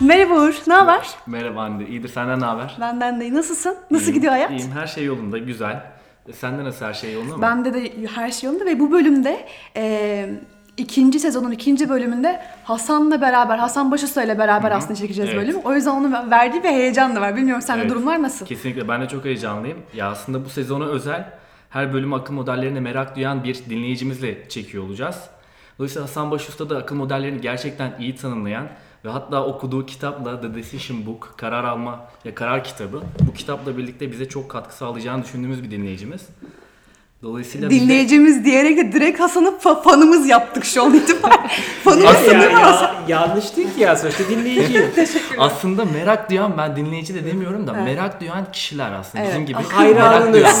Merhaba Uğur, ne haber? Merhaba Hande, iyidir senden ne haber? Benden de iyi. Nasılsın? Nasıl İyiyim, gidiyor hayat? İyiyim, her şey yolunda, güzel. E, Sende nasıl her şey yolunda mı? Bende de her şey yolunda ve bu bölümde e, ikinci sezonun ikinci bölümünde Hasan'la beraber, Hasan Başusta ile beraber aslında çekeceğiz Evet. bölümü. O yüzden onun verdiği bir heyecan da var. Bilmiyorum sende Evet. durumlar nasıl? Kesinlikle ben de çok heyecanlıyım. Ya aslında bu sezona özel her bölüm akıl modellerine merak duyan bir dinleyicimizle çekiyor olacağız. Dolayısıyla Hasan Başusta da akıl modellerini gerçekten iyi tanımlayan ve hatta okuduğu kitapla The Decision Book, karar alma ya karar kitabı. Bu kitapla birlikte bize çok katkı sağlayacağını düşündüğümüz bir dinleyicimiz. Dolayısıyla biz de- Dinleyicimiz diyerek de direkt Hasan'ı fa- fanımız yaptık şu an itibaren. Fanımızsın ya, değil mi Hasan? ya, yanlış değil ki ya sonuçta dinleyiciyim. Aslında merak duyan ben dinleyici de demiyorum da merak duyan kişiler aslında bizim Evet. gibi Hayranınız.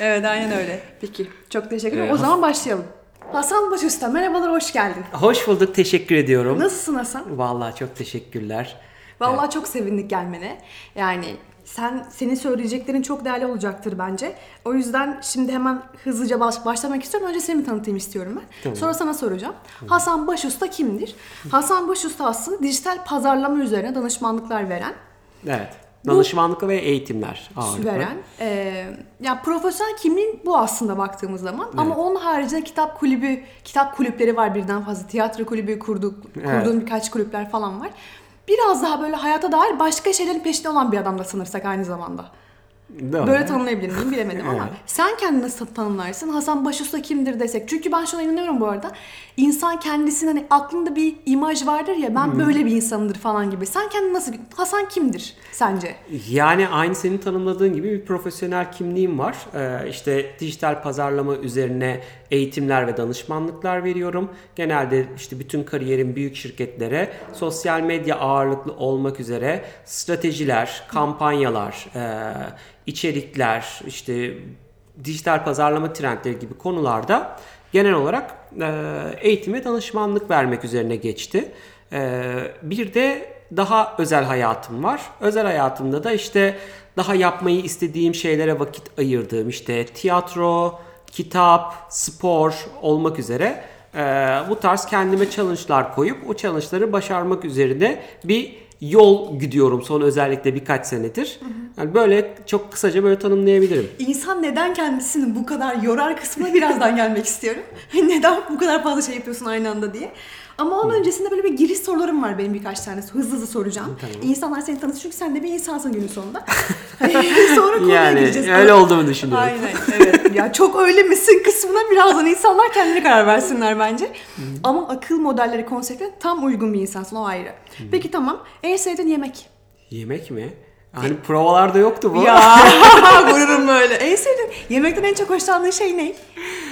Evet aynen öyle. Peki çok teşekkür ederim. Evet, o zaman başlayalım. Hasan Başusta merhabalar hoş geldin. Hoş bulduk, teşekkür ediyorum. Nasılsın Hasan? Vallahi çok teşekkürler. Vallahi çok sevindik gelmene. Yani sen senin söyleyeceklerin çok değerli olacaktır bence. O yüzden şimdi hemen hızlıca baş, başlamak istiyorum. Önce seni tanıtayım istiyorum ben. Tamam. Sonra sana soracağım. Hasan Başusta kimdir? Hasan Başusta aslında dijital pazarlama üzerine danışmanlıklar veren Evet. Danışmanlık ve eğitimler ağırlıklı. veren. Ee, ya profesyonel kimliğin bu aslında baktığımız zaman. Ama onun haricinde kitap kulübü, kitap kulüpleri var birden fazla. Tiyatro kulübü kurduk, Evet. kurduğun birkaç kulüpler falan var. Biraz daha böyle hayata dair başka şeylerin peşinde olan bir adam da sanırsak aynı zamanda. Doğru. Böyle tanımlayabilir miyim bilemedim ama Evet. sen kendini nasıl tanımlarsın? Hasan Başusta kimdir desek. Çünkü ben şuna inanıyorum bu arada. İnsan kendisinin hani aklında bir imaj vardır ya ben böyle bir insanımdır falan gibi. Sen kendini nasıl Hasan kimdir sence? Yani aynı senin tanımladığın gibi bir profesyonel kimliğim var. Ee, işte dijital pazarlama üzerine eğitimler ve danışmanlıklar veriyorum. Genelde işte bütün kariyerim büyük şirketlere sosyal medya ağırlıklı olmak üzere stratejiler, kampanyalar, e, içerikler, işte dijital pazarlama trendleri gibi konularda genel olarak e, eğitim ve danışmanlık vermek üzerine geçti. E, bir de daha özel hayatım var. Özel hayatımda da işte daha yapmayı istediğim şeylere vakit ayırdığım işte tiyatro, kitap, spor olmak üzere e, bu tarz kendime challenge'lar koyup o challenge'ları başarmak üzerine bir yol gidiyorum son özellikle birkaç senedir. Yani böyle çok kısaca böyle tanımlayabilirim. İnsan neden kendisini bu kadar yorar kısmına birazdan gelmek istiyorum. neden bu kadar fazla şey yapıyorsun aynı anda diye. Ama onun öncesinde böyle bir giriş sorularım var benim birkaç tane. Hızlı hızlı soracağım. İnsanlar seni tanısın çünkü sen de bir insansın günün sonunda. Sonra konuya Yani gireceğiz. öyle olduğumu düşünüyorum. Aynen evet. Ya çok öyle misin kısmına birazdan insanlar kendine karar versinler bence. Ama akıl modelleri konseptine tam uygun bir insansın o ayrı. Peki tamam. En sevdiğin yemek? Yemek mi? Hani provalarda yoktu bu. Ya vururum böyle. En sevdiğin yemekten en çok hoşlandığın şey ne?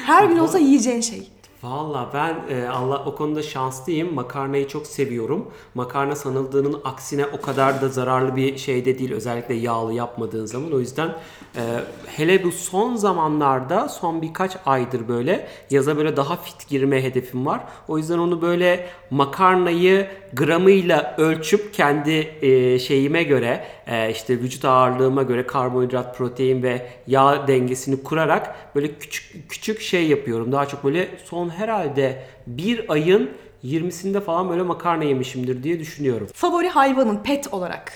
Her gün olsa yiyeceğin şey. Valla ben e, Allah o konuda şanslıyım. Makarnayı çok seviyorum. Makarna sanıldığının aksine o kadar da zararlı bir şey de değil. Özellikle yağlı yapmadığın zaman. O yüzden e, hele bu son zamanlarda son birkaç aydır böyle yaza böyle daha fit girme hedefim var. O yüzden onu böyle makarnayı gramıyla ölçüp kendi e, şeyime göre e, işte vücut ağırlığıma göre karbonhidrat, protein ve yağ dengesini kurarak böyle küçük küçük şey yapıyorum. Daha çok böyle son herhalde bir ayın 20'sinde falan böyle makarna yemişimdir diye düşünüyorum. Favori hayvanın pet olarak.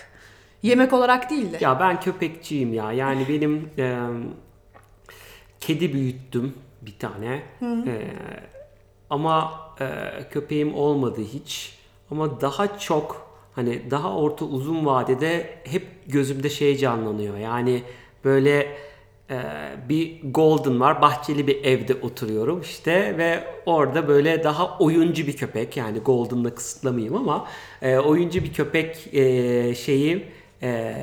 Yemek olarak değil de. Ya ben köpekçiyim ya. Yani benim e, kedi büyüttüm bir tane. E, ama e, köpeğim olmadı hiç. Ama daha çok hani daha orta uzun vadede hep gözümde şey canlanıyor. Yani böyle e, bir golden var. Bahçeli bir evde oturuyorum işte ve orada böyle daha oyuncu bir köpek. Yani golden'la kısıtlamayayım ama e, oyuncu bir köpek e, şeyi e,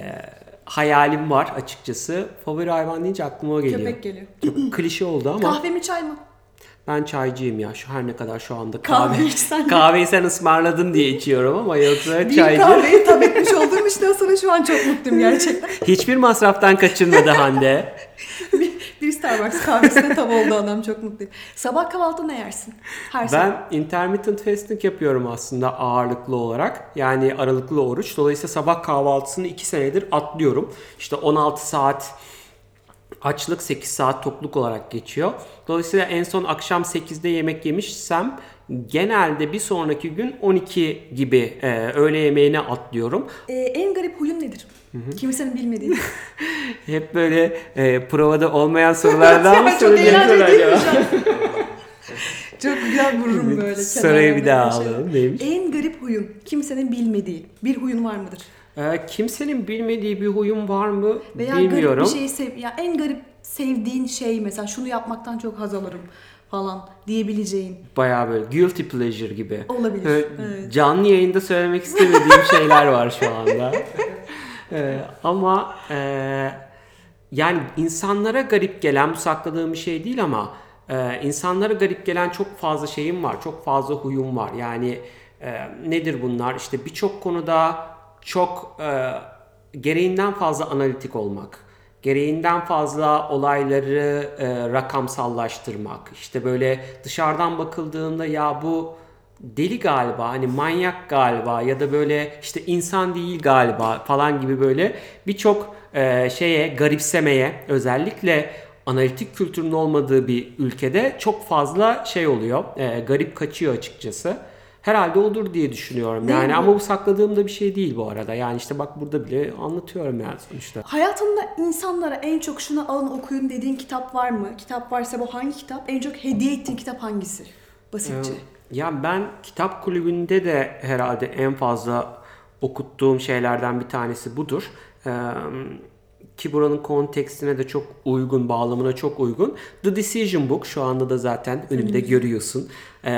hayalim var açıkçası. Favori hayvan deyince aklıma o geliyor. Köpek geliyor. Çok klişe oldu ama Kahve mi çay mı? Ben çaycıyım ya. Şu her ne kadar şu anda Kahve kahve de. kahveyi sen ısmarladın diye içiyorum ama yoksa Bir çaycı. kahveyi tab etmiş olduğum için sana şu an çok mutluyum gerçekten. Hiçbir masraftan kaçınmadı Hande. bir, bir Starbucks kahvesine tav oldu adam çok mutluyum. Sabah kahvaltıda ne yersin? Her sabah. Ben intermittent fasting yapıyorum aslında ağırlıklı olarak. Yani aralıklı oruç. Dolayısıyla sabah kahvaltısını 2 senedir atlıyorum. İşte 16 saat açlık 8 saat tokluk olarak geçiyor. Dolayısıyla en son akşam 8'de yemek yemişsem genelde bir sonraki gün 12 gibi e, öğle yemeğine atlıyorum. Ee, en garip huyun nedir? Kimsenin bilmediği. Hep böyle e, provada olmayan sorulardan mı mi acaba? Çok güzel vururum böyle. Soruyu bir daha kenarlarına alalım. şey. Neymiş? En garip huyun, kimsenin bilmediği bir huyun var mıdır? E, kimsenin bilmediği bir huyum var mı Veya bilmiyorum. garip bir şeyi sev, ya en garip sevdiğin şey mesela şunu yapmaktan çok haz alırım falan diyebileceğin. Bayağı böyle guilty pleasure gibi. Olabilir, Ee, evet. Canlı yayında söylemek istemediğim şeyler var şu anda. Ee, ama e, yani insanlara garip gelen bu sakladığım bir şey değil ama e, insanlara garip gelen çok fazla şeyim var. Çok fazla huyum var. Yani e, nedir bunlar? İşte birçok konuda çok e, gereğinden fazla analitik olmak gereğinden fazla olayları e, rakamsallaştırmak. İşte böyle dışarıdan bakıldığında ya bu deli galiba hani manyak galiba ya da böyle işte insan değil galiba falan gibi böyle birçok e, şeye garipsemeye özellikle analitik kültürün olmadığı bir ülkede çok fazla şey oluyor. e, garip kaçıyor açıkçası. Herhalde olur diye düşünüyorum. Değil yani mi? ama bu sakladığım da bir şey değil bu arada. Yani işte bak burada bile anlatıyorum yani sonuçta. Hayatında insanlara en çok şunu alın okuyun dediğin kitap var mı? Kitap varsa bu hangi kitap? En çok hediye ettiğin kitap hangisi? Basitçe. Ya ben kitap kulübünde de herhalde en fazla okuttuğum şeylerden bir tanesi budur. Ee, ki buranın kontekstine de çok uygun, bağlamına çok uygun. The Decision Book şu anda da zaten önümde görüyorsun. Ee,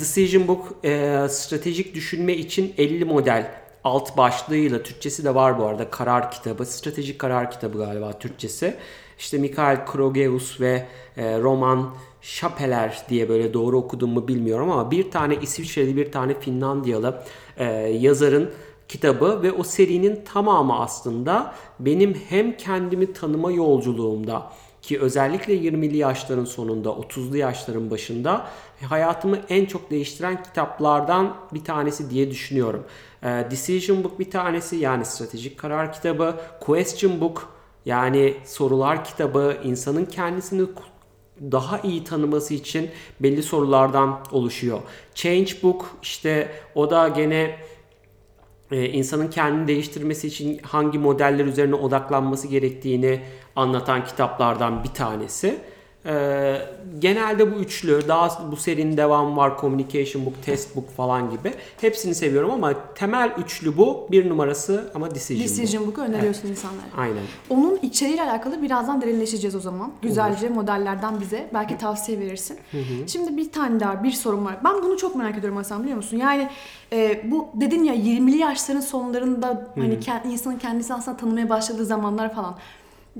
Decision Book e, stratejik düşünme için 50 model alt başlığıyla Türkçesi de var bu arada karar kitabı. Stratejik karar kitabı galiba Türkçesi. İşte Mikhail Krogeus ve e, Roman Şapeler diye böyle doğru okudum mu bilmiyorum ama bir tane İsviçreli bir tane Finlandiyalı e, yazarın kitabı ve o serinin tamamı aslında benim hem kendimi tanıma yolculuğumda ki özellikle 20'li yaşların sonunda 30'lu yaşların başında hayatımı en çok değiştiren kitaplardan bir tanesi diye düşünüyorum. E, Decision Book bir tanesi yani stratejik karar kitabı, Question Book yani sorular kitabı insanın kendisini daha iyi tanıması için belli sorulardan oluşuyor. Change Book işte o da gene e, insanın kendini değiştirmesi için hangi modeller üzerine odaklanması gerektiğini anlatan kitaplardan bir tanesi. E, genelde bu üçlü, daha bu serinin devamı var, Communication Book, Test Book falan gibi. Hepsini seviyorum ama temel üçlü bu. Bir numarası ama Decision, Book. Decision Book'u öneriyorsun insanlara. Aynen. Onun içeriğiyle alakalı birazdan derinleşeceğiz o zaman. Güzelce modellerden bize belki tavsiye verirsin. Şimdi bir tane daha bir sorum var. Ben bunu çok merak ediyorum Hasan biliyor musun? Yani e, bu dedin ya 20'li yaşların sonlarında hani kend- insanın kendisini aslında tanımaya başladığı zamanlar falan.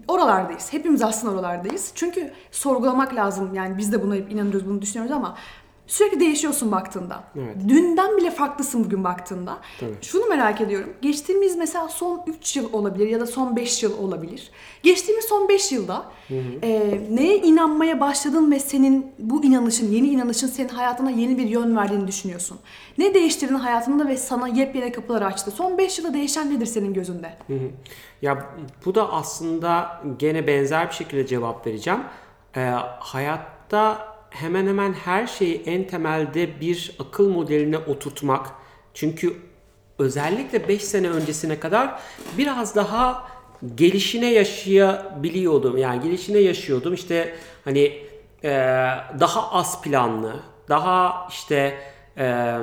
Oralardayız. Hepimiz aslında oralardayız. Çünkü sorgulamak lazım. Yani biz de buna inanıyoruz, bunu düşünüyoruz ama sürekli değişiyorsun baktığında. Evet. Dünden bile farklısın bugün baktığında. Tabii. Şunu merak ediyorum. Geçtiğimiz mesela son 3 yıl olabilir ya da son 5 yıl olabilir. Geçtiğimiz son 5 yılda e, neye inanmaya başladın ve senin bu inanışın, yeni inanışın senin hayatına yeni bir yön verdiğini düşünüyorsun. Ne değiştirdin hayatında ve sana yepyeni kapılar açtı? Son 5 yılda değişen nedir senin gözünde? Hı hı. Ya bu da aslında gene benzer bir şekilde cevap vereceğim. Ee, hayatta hemen hemen her şeyi en temelde bir akıl modeline oturtmak. Çünkü özellikle 5 sene öncesine kadar biraz daha gelişine yaşayabiliyordum. Yani gelişine yaşıyordum. İşte hani e, daha az planlı, daha işte e,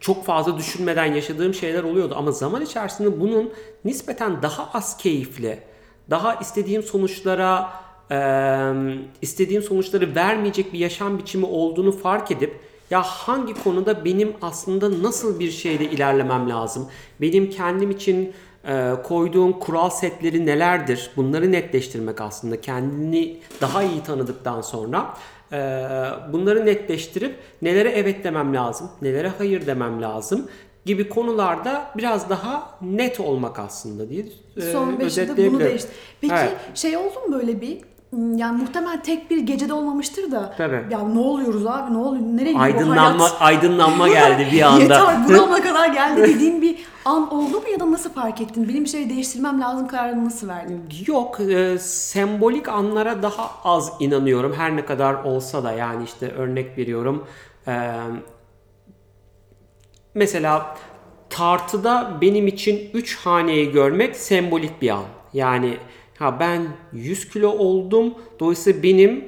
çok fazla düşünmeden yaşadığım şeyler oluyordu ama zaman içerisinde bunun nispeten daha az keyifli, daha istediğim sonuçlara e, istediğim sonuçları vermeyecek bir yaşam biçimi olduğunu fark edip ya hangi konuda benim aslında nasıl bir şeyde ilerlemem lazım? Benim kendim için e, koyduğum kural setleri nelerdir? Bunları netleştirmek aslında kendini daha iyi tanıdıktan sonra e, bunları netleştirip nelere evet demem lazım, nelere hayır demem lazım gibi konularda biraz daha net olmak aslında diye e, Son 5 yılda bunu değişti. Peki Evet. şey oldu mu böyle bir Yani muhtemelen tek bir gecede olmamıştır da. Tabii. Ya ne oluyoruz abi ne oluyor nereye gidiyor Aydınlanma hayat? aydınlanma geldi bir anda. Yeter burama kadar geldi dediğin bir an oldu mu ya da nasıl fark ettin? Benim bir şey değiştirmem lazım kararını nasıl verdin? Yok, e, sembolik anlara daha az inanıyorum her ne kadar olsa da yani işte örnek veriyorum. E, mesela tartıda benim için 3 haneyi görmek sembolik bir an. Yani ha ben 100 kilo oldum. Dolayısıyla benim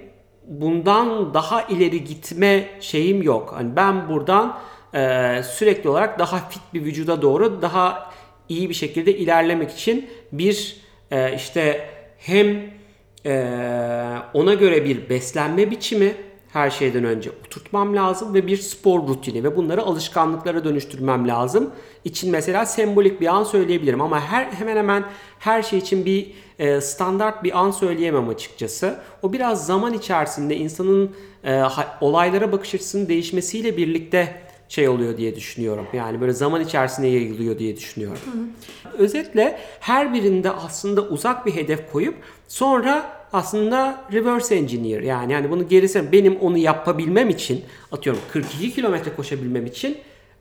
bundan daha ileri gitme şeyim yok. Hani ben buradan e, sürekli olarak daha fit bir vücuda doğru daha iyi bir şekilde ilerlemek için bir e, işte hem e, ona göre bir beslenme biçimi her şeyden önce oturtmam lazım ve bir spor rutini ve bunları alışkanlıklara dönüştürmem lazım. İçin mesela sembolik bir an söyleyebilirim ama her hemen hemen her şey için bir e, standart bir an söyleyemem açıkçası. O biraz zaman içerisinde insanın e, olaylara bakış açısının değişmesiyle birlikte şey oluyor diye düşünüyorum. Yani böyle zaman içerisinde yayılıyor diye düşünüyorum. Özetle her birinde aslında uzak bir hedef koyup sonra aslında reverse engineer yani yani bunu gerisi benim onu yapabilmem için atıyorum 42 kilometre koşabilmem için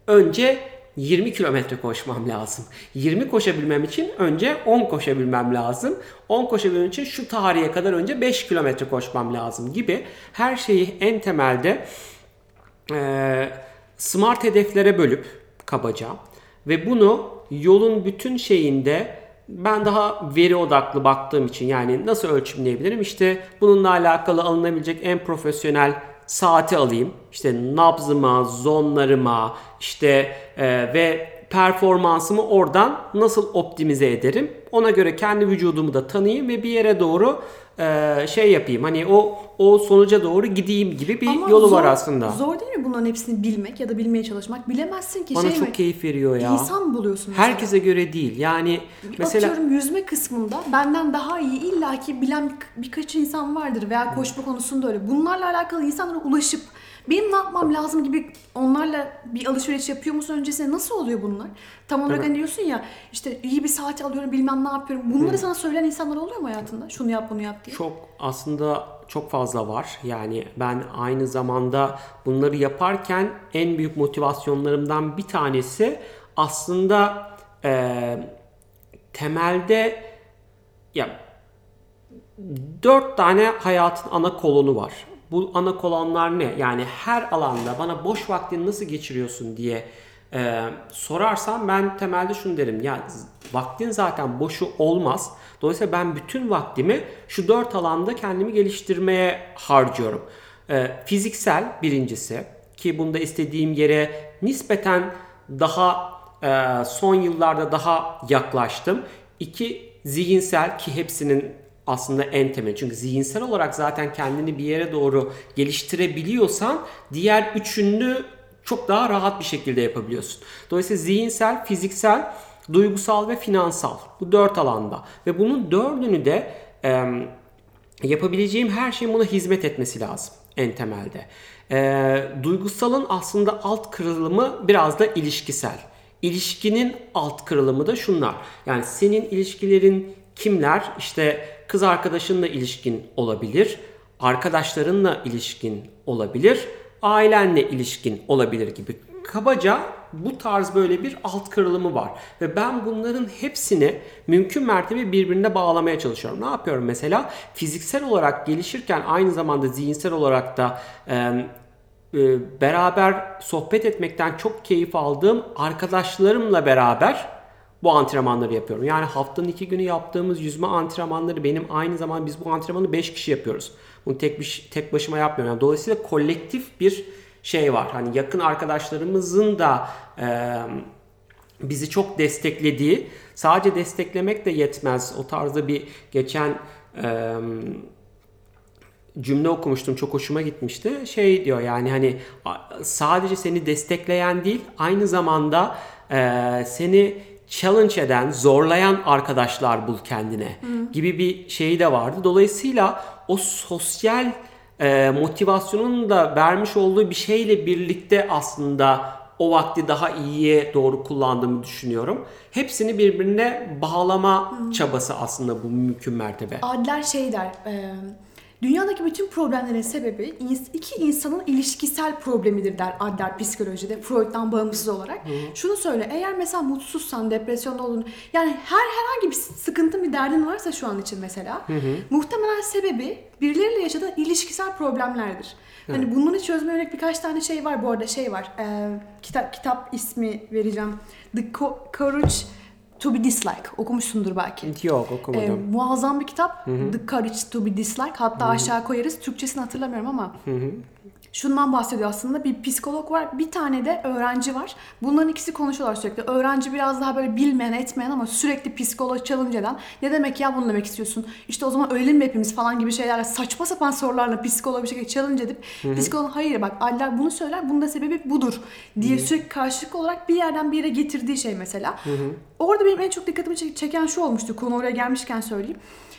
önce 20 kilometre koşmam lazım. 20 koşabilmem için önce 10 koşabilmem lazım. 10 koşabilmem için şu tarihe kadar önce 5 kilometre koşmam lazım gibi her şeyi en temelde e, smart hedeflere bölüp kabaca ve bunu yolun bütün şeyinde ben daha veri odaklı baktığım için yani nasıl ölçümleyebilirim? İşte bununla alakalı alınabilecek en profesyonel saati alayım. İşte nabzıma, zonlarıma işte e, ve performansımı oradan nasıl optimize ederim? Ona göre kendi vücudumu da tanıyayım ve bir yere doğru e, şey yapayım. Hani o o sonuca doğru gideyim gibi bir Ama yolu zor- var aslında. Zor değil mi bunların hepsini bilmek ya da bilmeye çalışmak? Bilemezsin ki Bana şey çok mi? keyif veriyor ya. İnsan buluyorsun mesela. Herkese göre değil. Yani mesela Atıyorum yüzme kısmında benden daha iyi illaki bilen bir- birkaç insan vardır veya koşma konusunda öyle. Bunlarla alakalı insanlara ulaşıp benim ne yapmam lazım gibi onlarla bir alışveriş yapıyor musun öncesinde? Nasıl oluyor bunlar? Tam olarak hani diyorsun ya işte iyi bir saat alıyorum bilmem ne yapıyorum. Bunları sana söyleyen insanlar oluyor mu hayatında? Şunu yap bunu yap diye. çok aslında çok fazla var. Yani ben aynı zamanda bunları yaparken en büyük motivasyonlarımdan bir tanesi aslında eee, temelde ya dört tane hayatın ana kolonu var. Bu ana kolonlar ne? Yani her alanda bana boş vaktini nasıl geçiriyorsun diye e, sorarsam ben temelde şunu derim. Ya vaktin zaten boşu olmaz. Dolayısıyla ben bütün vaktimi şu dört alanda kendimi geliştirmeye harcıyorum. E, fiziksel birincisi ki bunda istediğim yere nispeten daha e, son yıllarda daha yaklaştım. İki zihinsel ki hepsinin aslında en temel. Çünkü zihinsel olarak zaten kendini bir yere doğru geliştirebiliyorsan diğer üçünü çok daha rahat bir şekilde yapabiliyorsun. Dolayısıyla zihinsel, fiziksel, duygusal ve finansal. Bu dört alanda. Ve bunun dördünü de em, yapabileceğim her şeyin buna hizmet etmesi lazım en temelde. Ee, duygusalın aslında alt kırılımı biraz da ilişkisel. İlişkinin alt kırılımı da şunlar. Yani senin ilişkilerin kimler? İşte kız arkadaşınla ilişkin olabilir, arkadaşlarınla ilişkin olabilir, ailenle ilişkin olabilir gibi. Kabaca bu tarz böyle bir alt kırılımı var. Ve ben bunların hepsini mümkün mertebe birbirine bağlamaya çalışıyorum. Ne yapıyorum mesela? Fiziksel olarak gelişirken aynı zamanda zihinsel olarak da e, beraber sohbet etmekten çok keyif aldığım arkadaşlarımla beraber bu antrenmanları yapıyorum. Yani haftanın iki günü yaptığımız yüzme antrenmanları benim aynı zamanda biz bu antrenmanı 5 kişi yapıyoruz. Bunu tek bir tek başıma yapmıyorum. Yani dolayısıyla kolektif bir şey var. Hani yakın arkadaşlarımızın da e, bizi çok desteklediği, sadece desteklemek de yetmez. O tarzda bir geçen e, cümle okumuştum çok hoşuma gitmişti. Şey diyor yani hani sadece seni destekleyen değil aynı zamanda e, seni challenge eden, zorlayan arkadaşlar bul kendine gibi bir şey de vardı. Dolayısıyla o sosyal e, motivasyonun da vermiş olduğu bir şeyle birlikte aslında o vakti daha iyiye doğru kullandığımı düşünüyorum. Hepsini birbirine bağlama çabası aslında bu mümkün mertebe. Adler şey der, e, Dünyadaki bütün problemlerin sebebi iki insanın ilişkisel problemidir der Adler psikolojide Freud'dan bağımsız olarak. Şunu söyle eğer mesela mutsuzsan, depresyonda olduğunu yani her herhangi bir sıkıntın bir derdin varsa şu an için mesela muhtemelen sebebi birileriyle yaşadığın ilişkisel problemlerdir. Hani bunları çözmeye yönelik birkaç tane şey var bu arada şey var. Ee, kitap kitap ismi vereceğim. The Co- Courage to be Disliked. Okumuşsundur belki. Yok Ee, okumadım. muazzam bir kitap. The Courage to be Disliked. Hatta aşağı koyarız. Türkçesini hatırlamıyorum ama. Şundan bahsediyor aslında. Bir psikolog var. Bir tane de öğrenci var. Bunların ikisi konuşuyorlar sürekli. Öğrenci biraz daha böyle bilmeyen etmeyen ama sürekli psikolog challenge eden. Ne demek ya bunu demek istiyorsun? İşte o zaman ölelim mi hepimiz falan gibi şeylerle saçma sapan sorularla psikolog bir şekilde challenge edip psikolog hayır bak Allah bunu söyler. Bunun da sebebi budur diye sürekli karşılık olarak bir yerden bir yere getirdiği şey mesela. Orada benim en çok dikkatimi çek- çeken şu olmuştu. Konu oraya gelmişken söyleyeyim.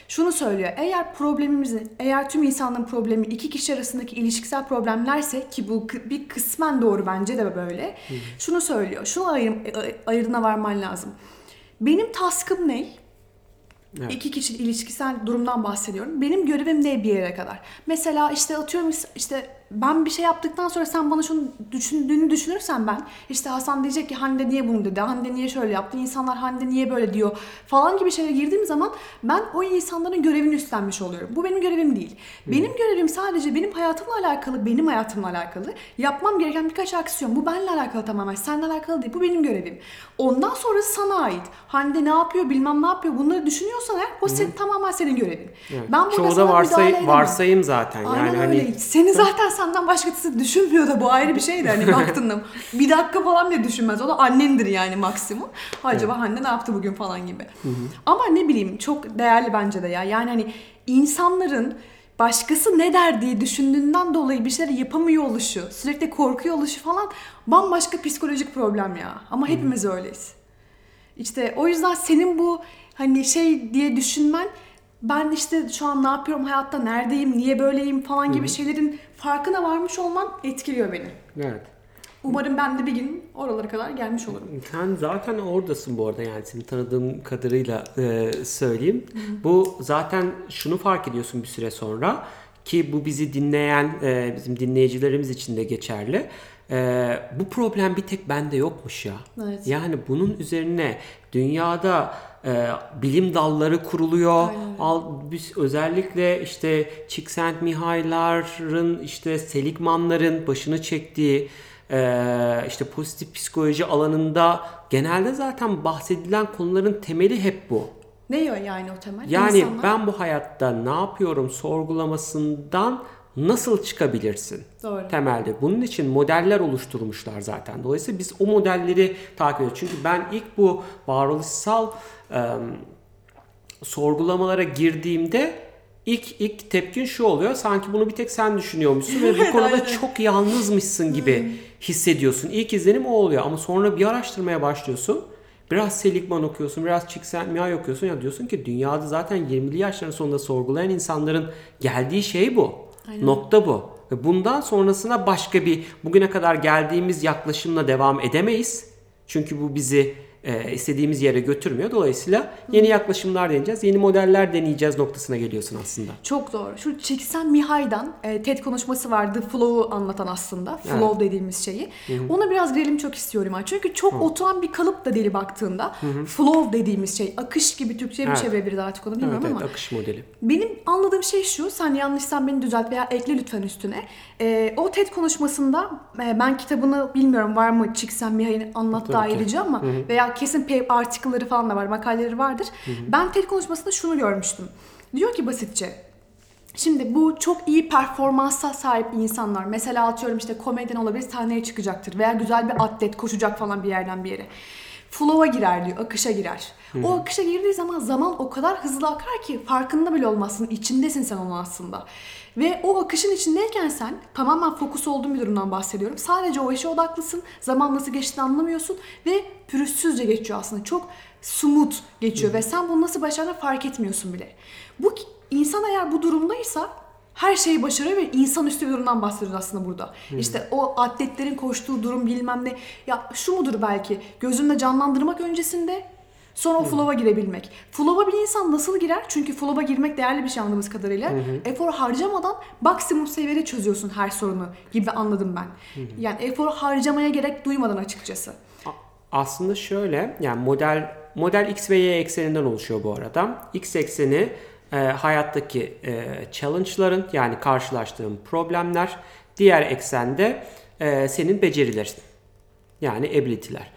Şunu söylüyor. Eğer problemimizi, eğer tüm insanların problemi iki kişi arasındaki ilişkisel problemlerse ki bu bir kısmen doğru bence de böyle. Şunu söylüyor. Şunu ayır, ayırdına varman lazım. Benim taskım ne? Evet. İki kişi ilişkisel durumdan bahsediyorum. Benim görevim ne bir yere kadar? Mesela işte atıyorum işte ben bir şey yaptıktan sonra sen bana şunu düşündüğünü düşünürsen ben işte Hasan diyecek ki Hande niye bunu dedi, Hande niye şöyle yaptı, insanlar Hande niye böyle diyor falan gibi şeylere girdiğim zaman ben o insanların görevini üstlenmiş oluyorum. Bu benim görevim değil. Benim görevim sadece benim hayatımla alakalı, benim hayatımla alakalı yapmam gereken birkaç aksiyon. Bu benimle alakalı tamamen, seninle alakalı değil. Bu benim görevim. Ondan sonrası sana ait. Hande ne yapıyor, bilmem ne yapıyor bunları düşünüyorsan eğer o senin, tamamen senin görevin. Evet. Ben burada Çoğu da varsay, varsayım zaten. Aynen yani öyle. hani Seni zaten senden başkası düşünmüyor da bu ayrı bir şey de hani baktığında bir dakika falan bile düşünmez. O da annendir yani maksimum. Acaba anne ne yaptı bugün falan gibi. Ama ne bileyim çok değerli bence de ya. Yani hani insanların başkası ne der diye düşündüğünden dolayı bir şeyler yapamıyor oluşu, sürekli korkuyor oluşu falan bambaşka psikolojik problem ya. Ama hepimiz öyleyiz. İşte o yüzden senin bu hani şey diye düşünmen ben işte şu an ne yapıyorum hayatta neredeyim niye böyleyim falan gibi şeylerin farkına varmış olman etkiliyor beni. evet. Umarım ben de bir gün oralara kadar gelmiş olurum. Sen zaten oradasın bu arada yani seni tanıdığım kadarıyla e, söyleyeyim. Bu zaten şunu fark ediyorsun bir süre sonra ki bu bizi dinleyen e, bizim dinleyicilerimiz için de geçerli. E, bu problem bir tek bende yokmuş ya. Evet. Yani bunun üzerine dünyada e, bilim dalları kuruluyor. Aynen. Al, biz özellikle işte Csikszentmihalyi'ların işte Seligman'ların başını çektiği e, işte pozitif psikoloji alanında genelde zaten bahsedilen konuların temeli hep bu. Ne yani o temel? Yani İnsanlar- ben bu hayatta ne yapıyorum sorgulamasından nasıl çıkabilirsin? Doğru. Temelde. Bunun için modeller oluşturmuşlar zaten. Dolayısıyla biz o modelleri takip ediyoruz. Çünkü ben ilk bu varoluşsal e, sorgulamalara girdiğimde ilk ilk tepkin şu oluyor. Sanki bunu bir tek sen düşünüyormuşsun ve bu konuda çok yalnızmışsın gibi hissediyorsun. İlk izlenim o oluyor ama sonra bir araştırmaya başlıyorsun. Biraz Seligman okuyorsun, biraz Csikszentmihalyi okuyorsun ya diyorsun ki dünyada zaten 20'li yaşların sonunda sorgulayan insanların geldiği şey bu. Aynen. Nokta bu. Ve bundan sonrasına başka bir bugüne kadar geldiğimiz yaklaşımla devam edemeyiz. Çünkü bu bizi e, istediğimiz yere götürmüyor. Dolayısıyla yeni yaklaşımlar deneyeceğiz, yeni modeller deneyeceğiz noktasına geliyorsun aslında. Çok doğru. Şu Csikszentmihalyi'den e, TED konuşması vardı. Flow'u anlatan aslında. Flow dediğimiz şeyi. Ona biraz girelim çok istiyorum. ha. Çünkü çok oturan bir kalıp da deli baktığında. Flow dediğimiz şey. Akış gibi Türkçe'ye Evet. çevirebiliriz artık onu Evet, bilmiyorum evet, ama. akış modeli. Benim anladığım şey şu, sen yanlışsan beni düzelt veya ekle lütfen üstüne. Ee, o TED konuşmasında e, ben kitabını bilmiyorum var mı Csikszentmihalyi'nin anlattığı Tabii ki. ayrıca ama veya kesin paper article'ları falan da var, makaleleri vardır. Ben TED konuşmasında şunu görmüştüm. Diyor ki basitçe, Şimdi bu çok iyi performansa sahip insanlar. Mesela atıyorum işte komedyen olabilir sahneye çıkacaktır. Veya güzel bir atlet koşacak falan bir yerden bir yere. Flow'a girer diyor, akışa girer. O akışa girdiği zaman zaman o kadar hızlı akar ki farkında bile olmazsın. içindesin sen onun aslında. Ve o akışın içindeyken sen tamamen fokus olduğun bir durumdan bahsediyorum. Sadece o işe odaklısın. Zaman nasıl geçtiğini anlamıyorsun. Ve pürüzsüzce geçiyor aslında. Çok smooth geçiyor. Ve sen bunu nasıl başardığını fark etmiyorsun bile. Bu insan eğer bu durumdaysa her şeyi ve insanüstü bir durumdan bahsediyoruz aslında burada. İşte o atletlerin koştuğu durum bilmem ne. Ya şu mudur belki gözünde canlandırmak öncesinde Sonra o flow'a girebilmek. Flow'a bir insan nasıl girer? Çünkü flow'a girmek değerli bir şey anladığımız kadarıyla. Efor harcamadan maksimum seviyede çözüyorsun her sorunu gibi anladım ben. Yani efor harcamaya gerek duymadan açıkçası. Aslında şöyle yani model model X ve Y ekseninden oluşuyor bu arada. X ekseni e, hayattaki e, challenge'ların yani karşılaştığın problemler. Diğer eksende e, senin becerilerin. Yani ability'ler.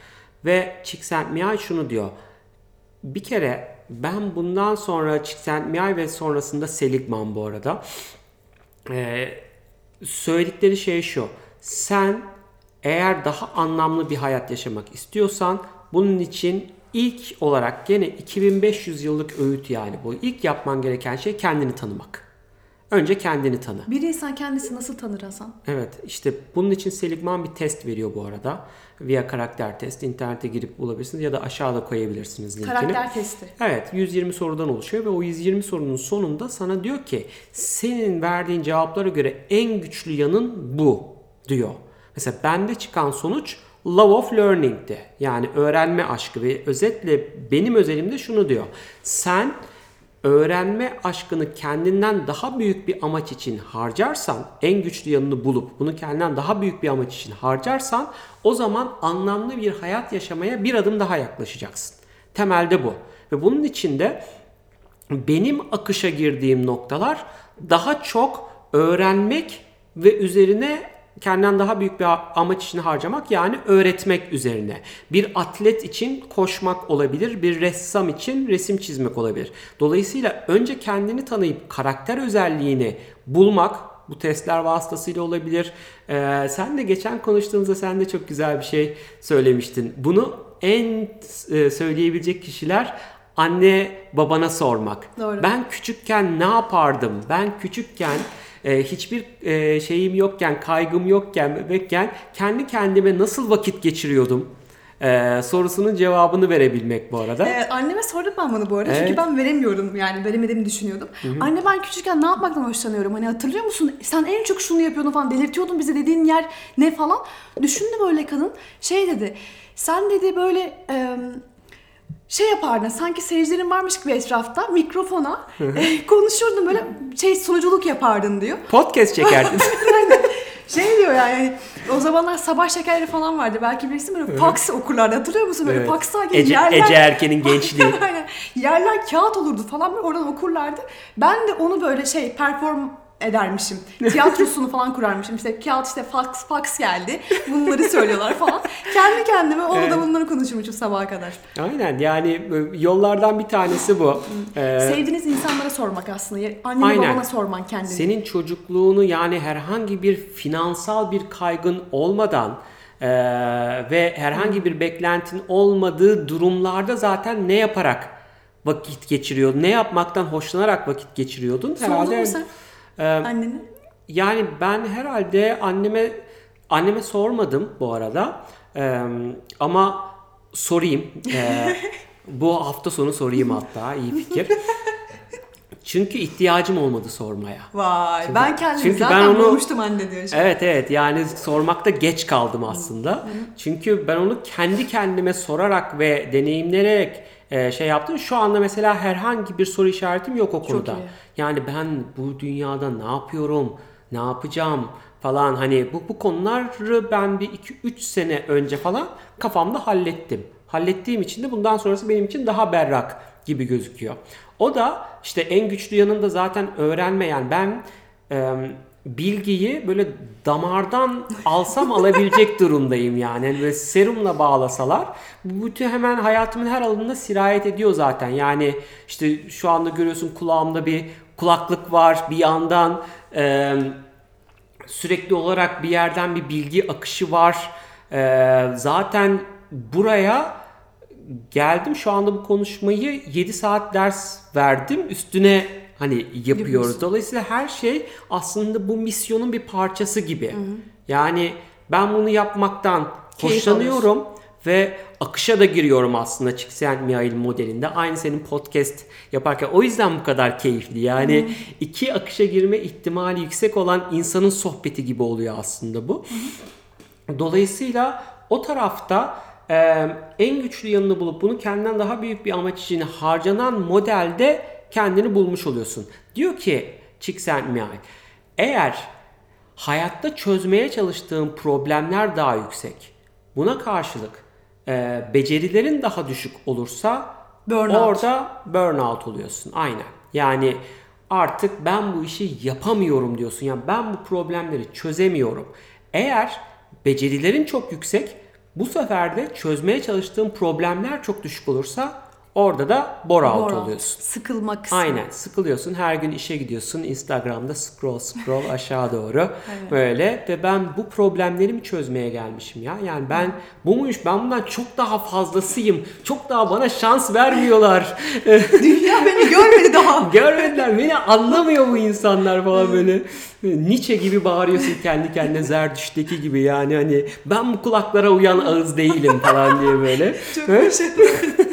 Ve Csikszentmihalyi şunu diyor. Bir kere ben bundan sonra Csikszentmihalyi ve sonrasında Seligman bu arada e, söyledikleri şey şu. Sen eğer daha anlamlı bir hayat yaşamak istiyorsan bunun için ilk olarak gene 2500 yıllık öğüt yani bu. İlk yapman gereken şey kendini tanımak. Önce kendini tanı. Bir insan kendisi nasıl tanır Hasan? Evet işte bunun için Seligman bir test veriyor bu arada. Via karakter test. internete girip bulabilirsiniz ya da aşağıda koyabilirsiniz linkini. Karakter testi. Evet 120 sorudan oluşuyor ve o 120 sorunun sonunda sana diyor ki senin verdiğin cevaplara göre en güçlü yanın bu diyor. Mesela bende çıkan sonuç love of learning'ti. Yani öğrenme aşkı ve özetle benim özelimde şunu diyor. Sen öğrenme aşkını kendinden daha büyük bir amaç için harcarsan, en güçlü yanını bulup bunu kendinden daha büyük bir amaç için harcarsan o zaman anlamlı bir hayat yaşamaya bir adım daha yaklaşacaksın. Temelde bu. Ve bunun içinde benim akışa girdiğim noktalar daha çok öğrenmek ve üzerine kendinden daha büyük bir amaç için harcamak yani öğretmek üzerine. Bir atlet için koşmak olabilir, bir ressam için resim çizmek olabilir. Dolayısıyla önce kendini tanıyıp karakter özelliğini bulmak bu testler vasıtasıyla olabilir. Ee, sen de geçen konuştuğumuzda sen de çok güzel bir şey söylemiştin. Bunu en e, söyleyebilecek kişiler anne babana sormak. Doğru. Ben küçükken ne yapardım? Ben küçükken e, hiçbir e, şeyim yokken, kaygım yokken, bebekken kendi kendime nasıl vakit geçiriyordum? E, sorusunun cevabını verebilmek bu arada. Ee, anneme sordum ben bunu bu arada Evet. çünkü ben veremiyorum yani veremediğimi düşünüyordum. Anne ben küçükken ne yapmaktan hoşlanıyorum hani hatırlıyor musun sen en çok şunu yapıyordun falan delirtiyordun bizi dediğin yer ne falan. Düşündü böyle kadın şey dedi sen dedi böyle e, şey yapardın sanki seyircilerin varmış gibi etrafta mikrofona e, konuşurdun böyle şey sunuculuk yapardın diyor. Podcast çekerdin. Şey diyor yani o zamanlar sabah şekerleri falan vardı. Belki bilirsin böyle fax okurlardı. Hatırlıyor musun? Böyle Evet. gibi Ece, yerler. Ece Erken'in gençliği. Aynen. Yerler kağıt olurdu falan böyle oradan okurlardı. Ben de onu böyle şey perform edermişim. Tiyatrosunu falan kurarmışım. İşte kağıt işte fax fax geldi. Bunları söylüyorlar falan. Kendi kendime orada bunları konuşmuşum sabaha kadar. Aynen yani e, yollardan bir tanesi bu. Ee, Sevdiğiniz insanlara sormak aslında. Annene Aynen. babana sorman kendini. Senin çocukluğunu yani herhangi bir finansal bir kaygın olmadan e, ve herhangi bir beklentin olmadığı durumlarda zaten ne yaparak vakit geçiriyor, ne yapmaktan hoşlanarak vakit geçiriyordun? Sordun mu sen annene? Yani ben herhalde anneme anneme sormadım bu arada. Ee, ama sorayım. Ee, bu hafta sonu sorayım hatta. iyi fikir. Çünkü ihtiyacım olmadı sormaya. Vay ben kendimi çünkü zaten ben onu- bulmuştum anne diyor. şimdi. Evet evet yani sormakta geç kaldım aslında. Çünkü ben onu kendi kendime sorarak ve deneyimleyerek e, şey yaptım. Şu anda mesela herhangi bir soru işaretim yok o konuda. Yani ben bu dünyada ne yapıyorum, ne yapacağım falan hani bu, bu konuları ben bir 2-3 sene önce falan kafamda hallettim. Hallettiğim için de bundan sonrası benim için daha berrak gibi gözüküyor. O da işte en güçlü yanında zaten öğrenmeyen ben e, bilgiyi böyle damardan alsam alabilecek durumdayım yani. yani böyle serumla bağlasalar bu bütün hemen hayatımın her alanında sirayet ediyor zaten. Yani işte şu anda görüyorsun kulağımda bir kulaklık var bir yandan e, sürekli olarak bir yerden bir bilgi akışı var. E, zaten buraya geldim şu anda bu konuşmayı 7 saat ders verdim üstüne hani yapıyoruz. Yapıyorsun. Dolayısıyla her şey aslında bu misyonun bir parçası gibi. Yani ben bunu yapmaktan Keyif hoşlanıyorum ve akışa da giriyorum aslında Csikszentmihalyi modelinde. Aynı senin podcast yaparken o yüzden bu kadar keyifli. Yani iki akışa girme ihtimali yüksek olan insanın sohbeti gibi oluyor aslında bu. Dolayısıyla o tarafta e, en güçlü yanını bulup bunu kendinden daha büyük bir amaç için harcanan modelde kendini bulmuş oluyorsun. Diyor ki Csikszentmihalyi eğer hayatta çözmeye çalıştığın problemler daha yüksek buna karşılık e, becerilerin daha düşük olursa Burnout. orada burnout oluyorsun. Aynen. Yani artık ben bu işi yapamıyorum diyorsun. Yani ben bu problemleri çözemiyorum. Eğer becerilerin çok yüksek, bu sefer de çözmeye çalıştığın problemler çok düşük olursa orada da bore out Bore out. oluyorsun. Sıkılma kısmı. Aynen sıkılıyorsun. Her gün işe gidiyorsun. Instagram'da scroll scroll aşağı doğru. Böyle. Ve ben bu problemleri mi çözmeye gelmişim ya. Yani ben bu muymuş ben bundan çok daha fazlasıyım. Çok daha bana şans vermiyorlar. Dünya beni görmedi daha. görmediler. Beni anlamıyor bu insanlar falan böyle. Nietzsche gibi bağırıyorsun kendi kendine Zerdüşt'teki gibi. Yani hani ben bu kulaklara uyan ağız değilim falan diye böyle. Çok Evet. başarılı.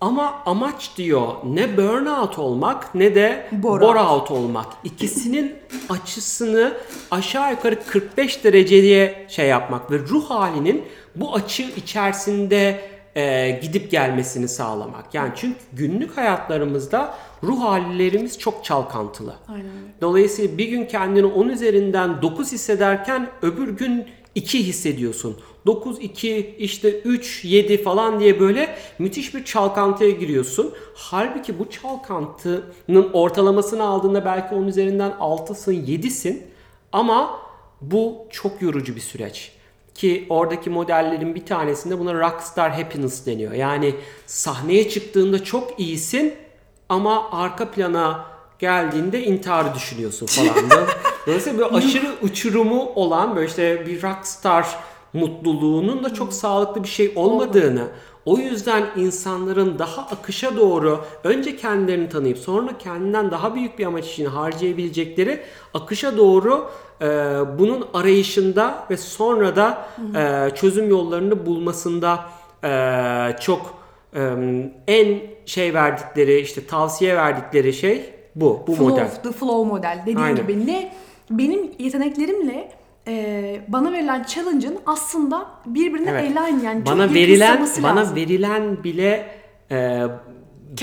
Ama amaç diyor ne burnout olmak ne de Bore bore, out. out olmak. İkisinin açısını aşağı yukarı 45 dereceye şey yapmak ve ruh halinin bu açı içerisinde e, gidip gelmesini sağlamak. Yani çünkü günlük hayatlarımızda ruh hallerimiz çok çalkantılı. Aynen. Dolayısıyla bir gün kendini 10 üzerinden 9 hissederken öbür gün 2 hissediyorsun. 9, 2, işte 3, 7 falan diye böyle müthiş bir çalkantıya giriyorsun. Halbuki bu çalkantının ortalamasını aldığında belki 10 üzerinden 6'sın, 7'sin. Ama bu çok yorucu bir süreç. Ki oradaki modellerin bir tanesinde buna rockstar happiness deniyor. Yani sahneye çıktığında çok iyisin ama arka plana geldiğinde intiharı düşünüyorsun falan. Dolayısıyla böyle aşırı uçurumu olan böyle işte bir rockstar mutluluğunun da çok sağlıklı bir şey olmadığını o yüzden insanların daha akışa doğru önce kendilerini tanıyıp sonra kendinden daha büyük bir amaç için harcayabilecekleri akışa doğru e, bunun arayışında ve sonra da e, çözüm yollarını bulmasında e, çok e, en şey verdikleri işte tavsiye verdikleri şey bu bu flow, model. The flow model. Dediğim Aynen. gibi ne benim yeteneklerimle e, bana verilen challenge'ın aslında birbirine Evet. align yani bana verilen bana lazım. verilen bile e,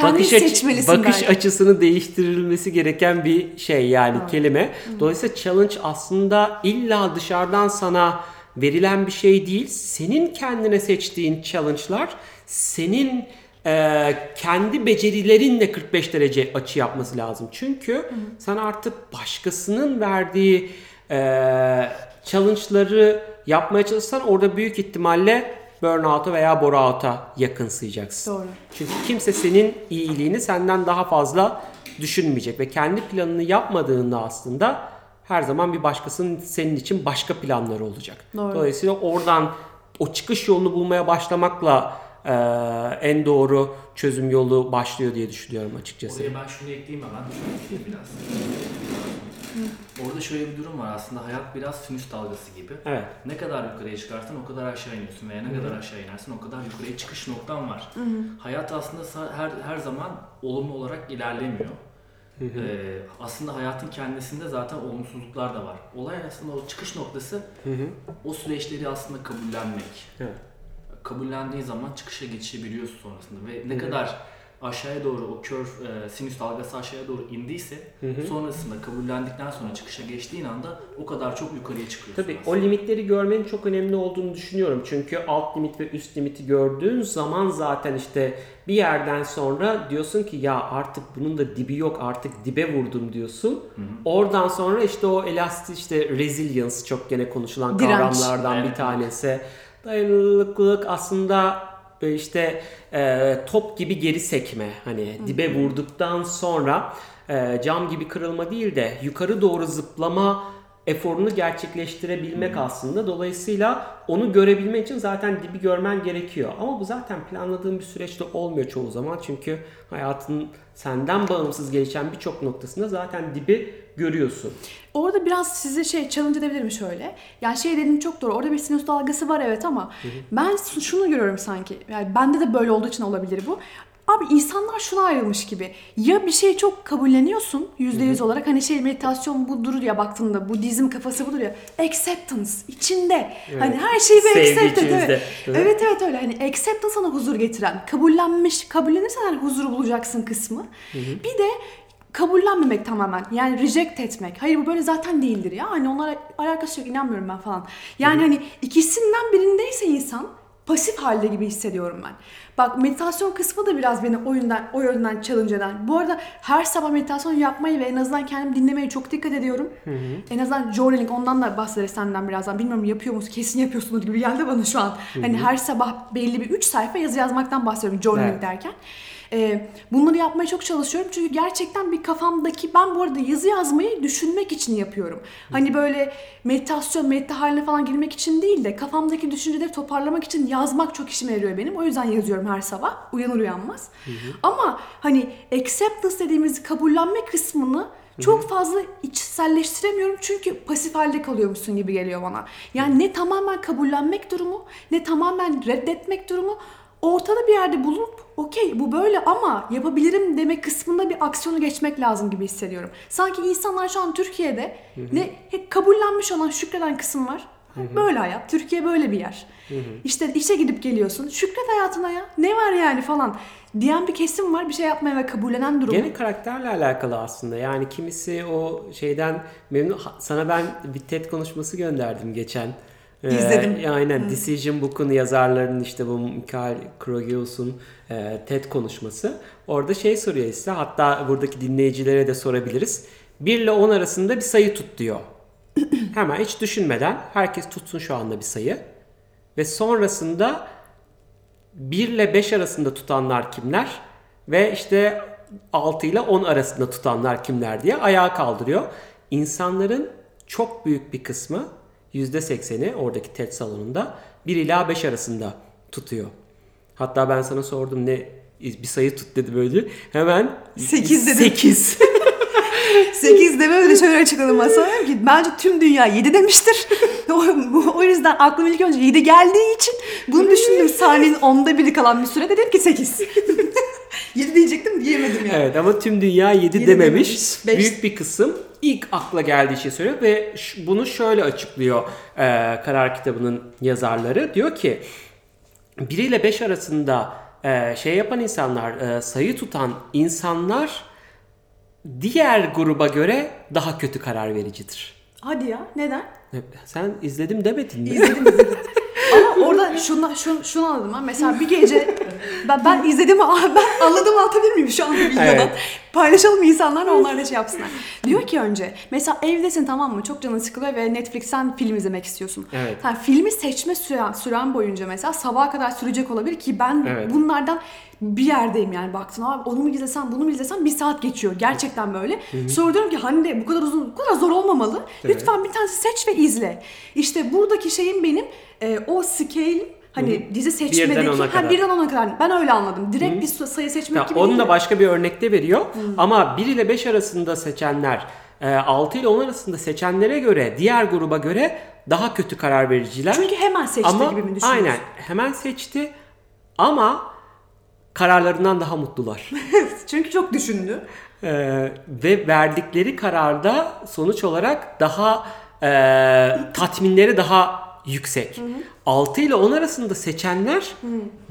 bakış, seçmelisin bakış belki. açısını değiştirilmesi gereken bir şey yani kelime. Dolayısıyla challenge aslında illa dışarıdan sana verilen bir şey değil. Senin kendine seçtiğin challenge'lar senin e, kendi becerilerinle 45 derece açı yapması lazım. Çünkü sen artık başkasının verdiği e, challenge'ları yapmaya çalışsan orada büyük ihtimalle burnout'a veya bore-out'a yakınsayacaksın. Doğru. Çünkü kimse senin iyiliğini senden daha fazla düşünmeyecek ve kendi planını yapmadığında aslında her zaman bir başkasının senin için başka planları olacak. Doğru. Dolayısıyla oradan o çıkış yolunu bulmaya başlamakla e, en doğru çözüm yolu başlıyor diye düşünüyorum açıkçası. Oraya ben şunu ekleyeyim hemen. Şöyle biraz. Orada şöyle bir durum var aslında hayat biraz sinüs dalgası gibi. Evet. Ne kadar yukarıya çıkarsan o kadar aşağı iniyorsun veya ne kadar aşağı inersen o kadar yukarıya çıkış noktan var. Hayat aslında her her zaman olumlu olarak ilerlemiyor. Ee, aslında hayatın kendisinde zaten olumsuzluklar da var. Olay aslında o çıkış noktası o süreçleri aslında kabullenmek. Evet. Kabullendiği zaman çıkışa geçebiliyorsun sonrasında ve ne kadar aşağıya doğru o kör e, sinüs dalgası aşağıya doğru indiyse sonrasında kabullendikten sonra çıkışa geçtiğin anda o kadar çok yukarıya çıkıyorsun. Tabii aslında. o limitleri görmenin çok önemli olduğunu düşünüyorum. Çünkü alt limit ve üst limiti gördüğün zaman zaten işte bir yerden sonra diyorsun ki ya artık bunun da dibi yok artık dibe vurdum diyorsun. Oradan sonra işte o elastik işte resilience çok gene konuşulan Direnç. kavramlardan bir Evet. Dayanıklılık aslında böyle işte e, top gibi geri sekme hani dibe vurduktan sonra e, cam gibi kırılma değil de yukarı doğru zıplama eforunu gerçekleştirebilmek aslında. Dolayısıyla onu görebilmek için zaten dibi görmen gerekiyor. Ama bu zaten planladığın bir süreçte olmuyor çoğu zaman. Çünkü hayatın senden bağımsız gelişen birçok noktasında zaten dibi görüyorsun. Orada biraz size şey challenge edebilirim şöyle. Yani şey dediğin çok doğru. Orada bir sinüs dalgası var evet ama ben şunu görüyorum sanki. Yani bende de böyle olduğu için olabilir bu. Abi insanlar şuna ayrılmış gibi. Ya bir şeyi çok kabulleniyorsun yüzde yüz olarak. Hani şey meditasyon budur ya baktığında Budizm kafası budur ya. Acceptance içinde. Hani her şeyi bir accept et. Evet. Evet. evet evet öyle. Hani acceptance sana huzur getiren. Kabullenmiş, kabullenirsen hani huzuru bulacaksın kısmı. Bir de kabullenmemek tamamen. Yani reject etmek. Hayır bu böyle zaten değildir ya. Hani onlara alakası yok inanmıyorum ben falan. Yani hani ikisinden birindeyse insan pasif halde gibi hissediyorum ben. Bak meditasyon kısmı da biraz beni o yönden, o yönden challenge eden. Bu arada her sabah meditasyon yapmayı ve en azından kendimi dinlemeye çok dikkat ediyorum. En azından journaling ondan da bahsederiz senden birazdan. Bilmiyorum yapıyor musun? Kesin yapıyorsunuz gibi geldi bana şu an. Hani her sabah belli bir 3 sayfa yazı yazmaktan bahsediyorum journaling Evet. derken. Ee, bunları yapmaya çok çalışıyorum çünkü gerçekten bir kafamdaki ben bu arada yazı yazmayı düşünmek için yapıyorum. Hani böyle meditasyon, medita haline falan girmek için değil de kafamdaki düşünceleri toparlamak için yazmak çok işime yarıyor benim. O yüzden yazıyorum her sabah uyanır uyanmaz. Ama hani acceptance dediğimiz kabullenme kısmını çok fazla içselleştiremiyorum çünkü pasif halde kalıyormuşsun gibi geliyor bana. Yani ne tamamen kabullenmek durumu ne tamamen reddetmek durumu ortada bir yerde bulunup okey bu böyle ama yapabilirim demek kısmında bir aksiyonu geçmek lazım gibi hissediyorum. Sanki insanlar şu an Türkiye'de ne hep kabullenmiş olan şükreden kısım var. Böyle hayat. Türkiye böyle bir yer. İşte işe gidip geliyorsun. Şükret hayatına ya. Ne var yani falan. Diyen bir kesim var. Bir şey yapmaya ve kabullenen durumu. Gene karakterle alakalı aslında. Yani kimisi o şeyden memnun. Sana ben bir TED konuşması gönderdim geçen. Ee, İzledim. aynen Decision Book'un yazarlarının işte bu Michael Krogios'un e, TED konuşması. Orada şey soruyor size hatta buradaki dinleyicilere de sorabiliriz. 1 ile 10 arasında bir sayı tut diyor. Hemen hiç düşünmeden herkes tutsun şu anda bir sayı. Ve sonrasında 1 ile 5 arasında tutanlar kimler? Ve işte 6 ile 10 arasında tutanlar kimler diye ayağa kaldırıyor. İnsanların çok büyük bir kısmı %80'i oradaki TED salonunda 1 ila 5 arasında tutuyor. Hatta ben sana sordum ne bir sayı tut dedi böyle. Hemen Sekiz dedim. 8. 8 de böyle şöyle açıkladım masaya Dedim ki bence tüm dünya 7 demiştir. o, yüzden aklıma ilk önce 7 geldiği için bunu düşündüm saniyenin onda biri kalan bir süre dedim ki 8. 7 diyecektim diyemedim yani. Evet ama tüm dünya 7 Yedi dememiş. dememiş. Beş. Büyük bir kısım ilk akla geldiği şeyi söylüyor ve bunu şöyle açıklıyor e, karar kitabının yazarları. Diyor ki 1 ile 5 arasında e, şey yapan insanlar, e, sayı tutan insanlar diğer gruba göre daha kötü karar vericidir. Hadi ya neden? E, Sen izledim demedin mi? İzledim izledim. Orada şunu, şunu, anladım ha. Mesela bir gece ben, ben izledim ben anladım anlatabilir miyim şu anda videodan? Evet. Paylaşalım insanlarla onlar da şey yapsınlar. Diyor ki önce mesela evdesin tamam mı? Çok canın sıkılıyor ve Netflix'ten film izlemek istiyorsun. Evet. Ha, filmi seçme süren, süren boyunca mesela sabaha kadar sürecek olabilir ki ben Evet. bunlardan bir yerdeyim yani baktın abi onu mu izlesem bunu mu izlesem bir saat geçiyor gerçekten böyle. Sonra diyorum ki Hande bu kadar uzun bu kadar zor olmamalı. Lütfen bir tanesi seç ve izle. İşte buradaki şeyim benim e, o scale hani dizi seçmedeki ona ha, kadar. birden ona kadar ben öyle anladım. Direkt bir sayı seçmek Ya gibi onu değil. da başka bir örnekte veriyor. Ama 1 ile 5 arasında seçenler, e, 6 ile 10 arasında seçenlere göre, diğer gruba göre daha kötü karar vericiler. Çünkü hemen seçti ama gibi mi düşünüyorsun? aynen hemen seçti ama kararlarından daha mutlular. Çünkü çok düşündü. E, ve verdikleri kararda sonuç olarak daha e, tatminleri daha yüksek. 6 ile 10 arasında seçenler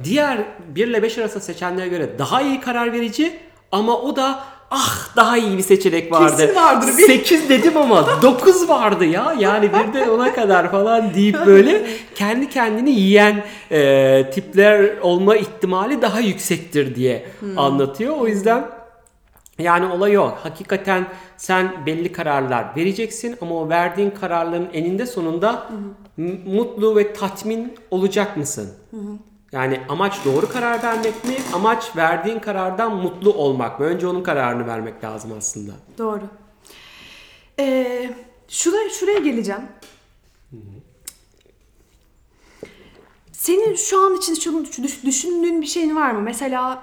diğer 1 ile 5 arasında seçenlere göre daha iyi karar verici ama o da ah daha iyi bir seçenek vardı. Kesin vardır bir- 8 dedim ama 9 vardı ya. Yani birden ona kadar falan deyip böyle kendi kendini yiyen e, tipler olma ihtimali daha yüksektir diye anlatıyor. O yüzden yani olay o. Hakikaten sen belli kararlar vereceksin ama o verdiğin kararların eninde sonunda m- mutlu ve tatmin olacak mısın? Yani amaç doğru karar vermek mi? Amaç verdiğin karardan mutlu olmak mı? Önce onun kararını vermek lazım aslında. Doğru. Ee, şuraya, şuraya geleceğim. Senin şu an için düşündüğün bir şeyin var mı? Mesela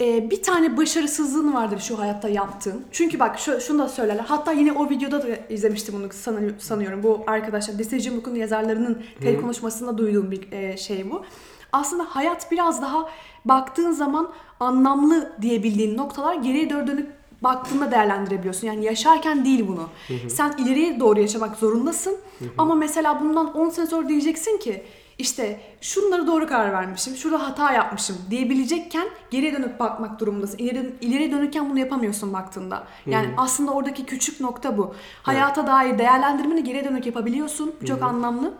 e, bir tane başarısızlığın vardır şu hayatta yaptığın. Çünkü bak şu, şunu da söylerler. Hatta yine o videoda da izlemiştim bunu sanı- sanıyorum. Bu arkadaşlar Decision Book'un yazarlarının TED konuşmasında duyduğum bir e, şey bu. Aslında hayat biraz daha baktığın zaman anlamlı diyebildiğin noktalar geriye doğru dönüp baktığında değerlendirebiliyorsun. Yani yaşarken değil bunu. Sen ileriye doğru yaşamak zorundasın. Ama mesela bundan 10 sene sonra diyeceksin ki işte şunları doğru karar vermişim, şurada hata yapmışım diyebilecekken geriye dönüp bakmak durumundasın. İleri, ileriye dönürken bunu yapamıyorsun baktığında. Yani aslında oradaki küçük nokta bu. Hayata dair değerlendirmeni geriye dönük yapabiliyorsun. Bu çok anlamlı.